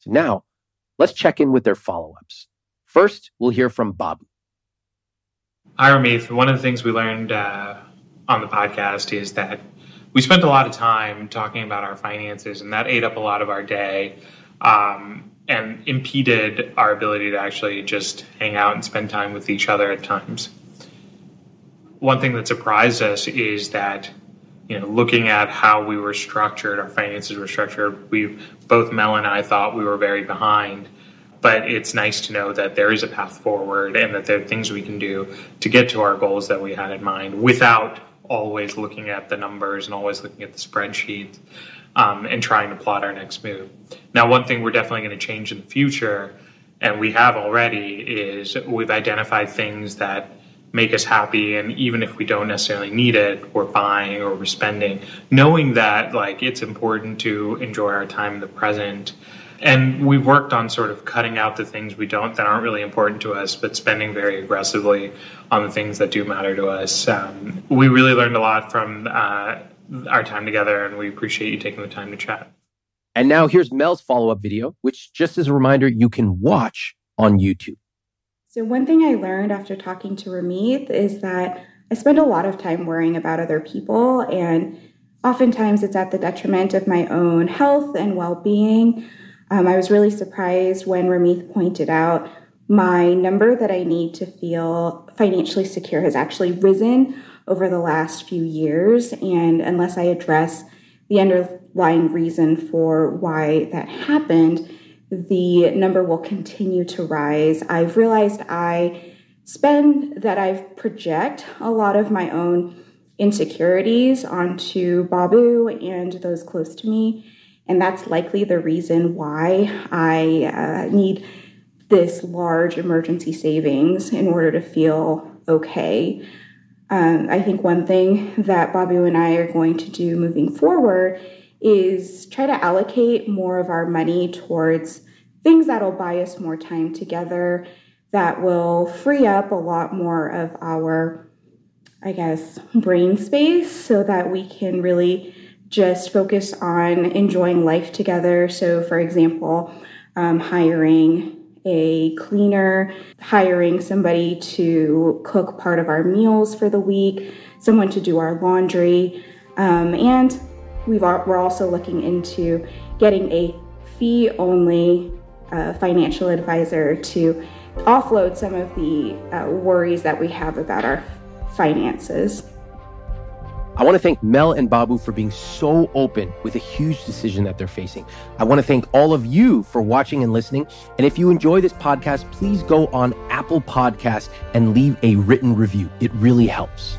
So now let's check in with their follow ups. First, we'll hear from Babu. Hi, Ramit. One of the things we learned uh, on the podcast is that we spent a lot of time talking about our finances, and that ate up a lot of our day um, and impeded our ability to actually just hang out and spend time with each other at times one thing that surprised us is that you know looking at how we were structured our finances were structured we both mel and i thought we were very behind but it's nice to know that there is a path forward and that there are things we can do to get to our goals that we had in mind without always looking at the numbers and always looking at the spreadsheet um, and trying to plot our next move. Now one thing we're definitely going to change in the future and we have already is we've identified things that make us happy and even if we don't necessarily need it we're buying or we're spending knowing that like it's important to enjoy our time in the present and we've worked on sort of cutting out the things we don't that aren't really important to us but spending very aggressively on the things that do matter to us. Um, we really learned a lot from uh, our time together and we appreciate you taking the time to chat. And now here's mel's follow-up video which just as a reminder you can watch on youtube. So, one thing I learned after talking to Ramit is that I spend a lot of time worrying about other people, and oftentimes it's at the detriment of my own health and well being. Um, I was really surprised when Ramit pointed out my number that I need to feel financially secure has actually risen over the last few years. And unless I address the underlying reason for why that happened, the number will continue to rise. I've realized I spend that I project a lot of my own insecurities onto Babu and those close to me. And that's likely the reason why I uh, need this large emergency savings in order to feel okay. Um, I think one thing that Babu and I are going to do moving forward is try to allocate more of our money towards things that'll buy us more time together, that will free up a lot more of our, I guess, brain space so that we can really just focus on enjoying life together. So, for example, um, hiring a cleaner, hiring somebody to cook part of our meals for the week, someone to do our laundry, um, and we've we're also looking into getting a fee only uh, financial advisor to offload some of the uh, worries that we have about our finances. I want to thank Mel and Babu for being so open with a huge decision that they're facing. I want to thank all of you for watching and listening. And if you enjoy this podcast, please go on Apple Podcasts and leave a written review. It really helps.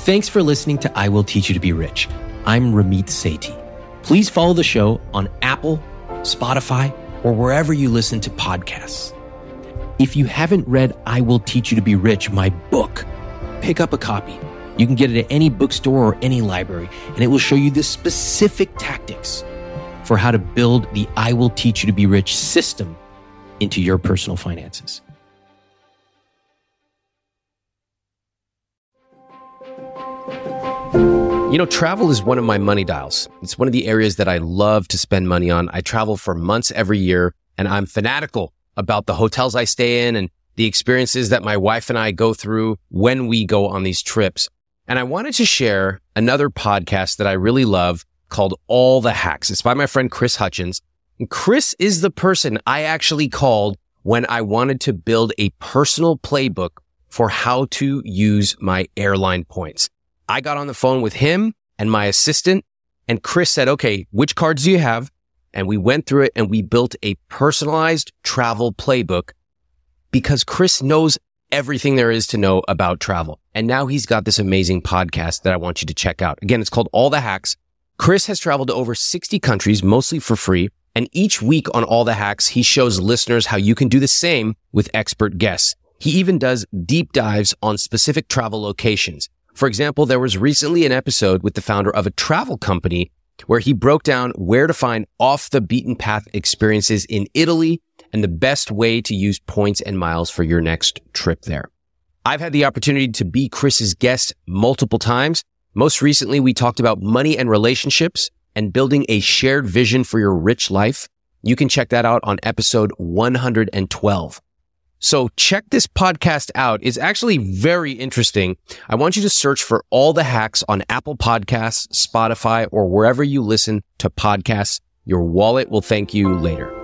Thanks for listening to I Will Teach You to Be Rich. I'm Ramit Sethi. Please follow the show on Apple, Spotify, or wherever you listen to podcasts. If you haven't read I Will Teach You to Be Rich, my book, pick up a copy. You can get it at any bookstore or any library, and it will show you the specific tactics for how to build the I Will Teach You to Be Rich system into your personal finances. You know, travel is one of my money dials. It's one of the areas that I love to spend money on. I travel for months every year and I'm fanatical about the hotels I stay in and the experiences that my wife and I go through when we go on these trips. And I wanted to share another podcast that I really love called All the Hacks. It's by my friend Chris Hutchins. And Chris is the person I actually called when I wanted to build a personal playbook for how to use my airline points. I got on the phone with him and my assistant and Chris said, okay, which cards do you have? And we went through it and we built a personalized travel playbook because Chris knows everything there is to know about travel. And now he's got this amazing podcast that I want you to check out. Again, it's called All the Hacks. Chris has traveled to over 60 countries, mostly for free. And each week on All the Hacks, he shows listeners how you can do the same with expert guests. He even does deep dives on specific travel locations. For example, there was recently an episode with the founder of a travel company where he broke down where to find off the beaten path experiences in Italy and the best way to use points and miles for your next trip there. I've had the opportunity to be Chris's guest multiple times. Most recently, we talked about money and relationships and building a shared vision for your rich life. You can check that out on episode 112. So check this podcast out. It's actually very interesting. I want you to search for all the hacks on Apple Podcasts, Spotify, or wherever you listen to podcasts. Your wallet will thank you later.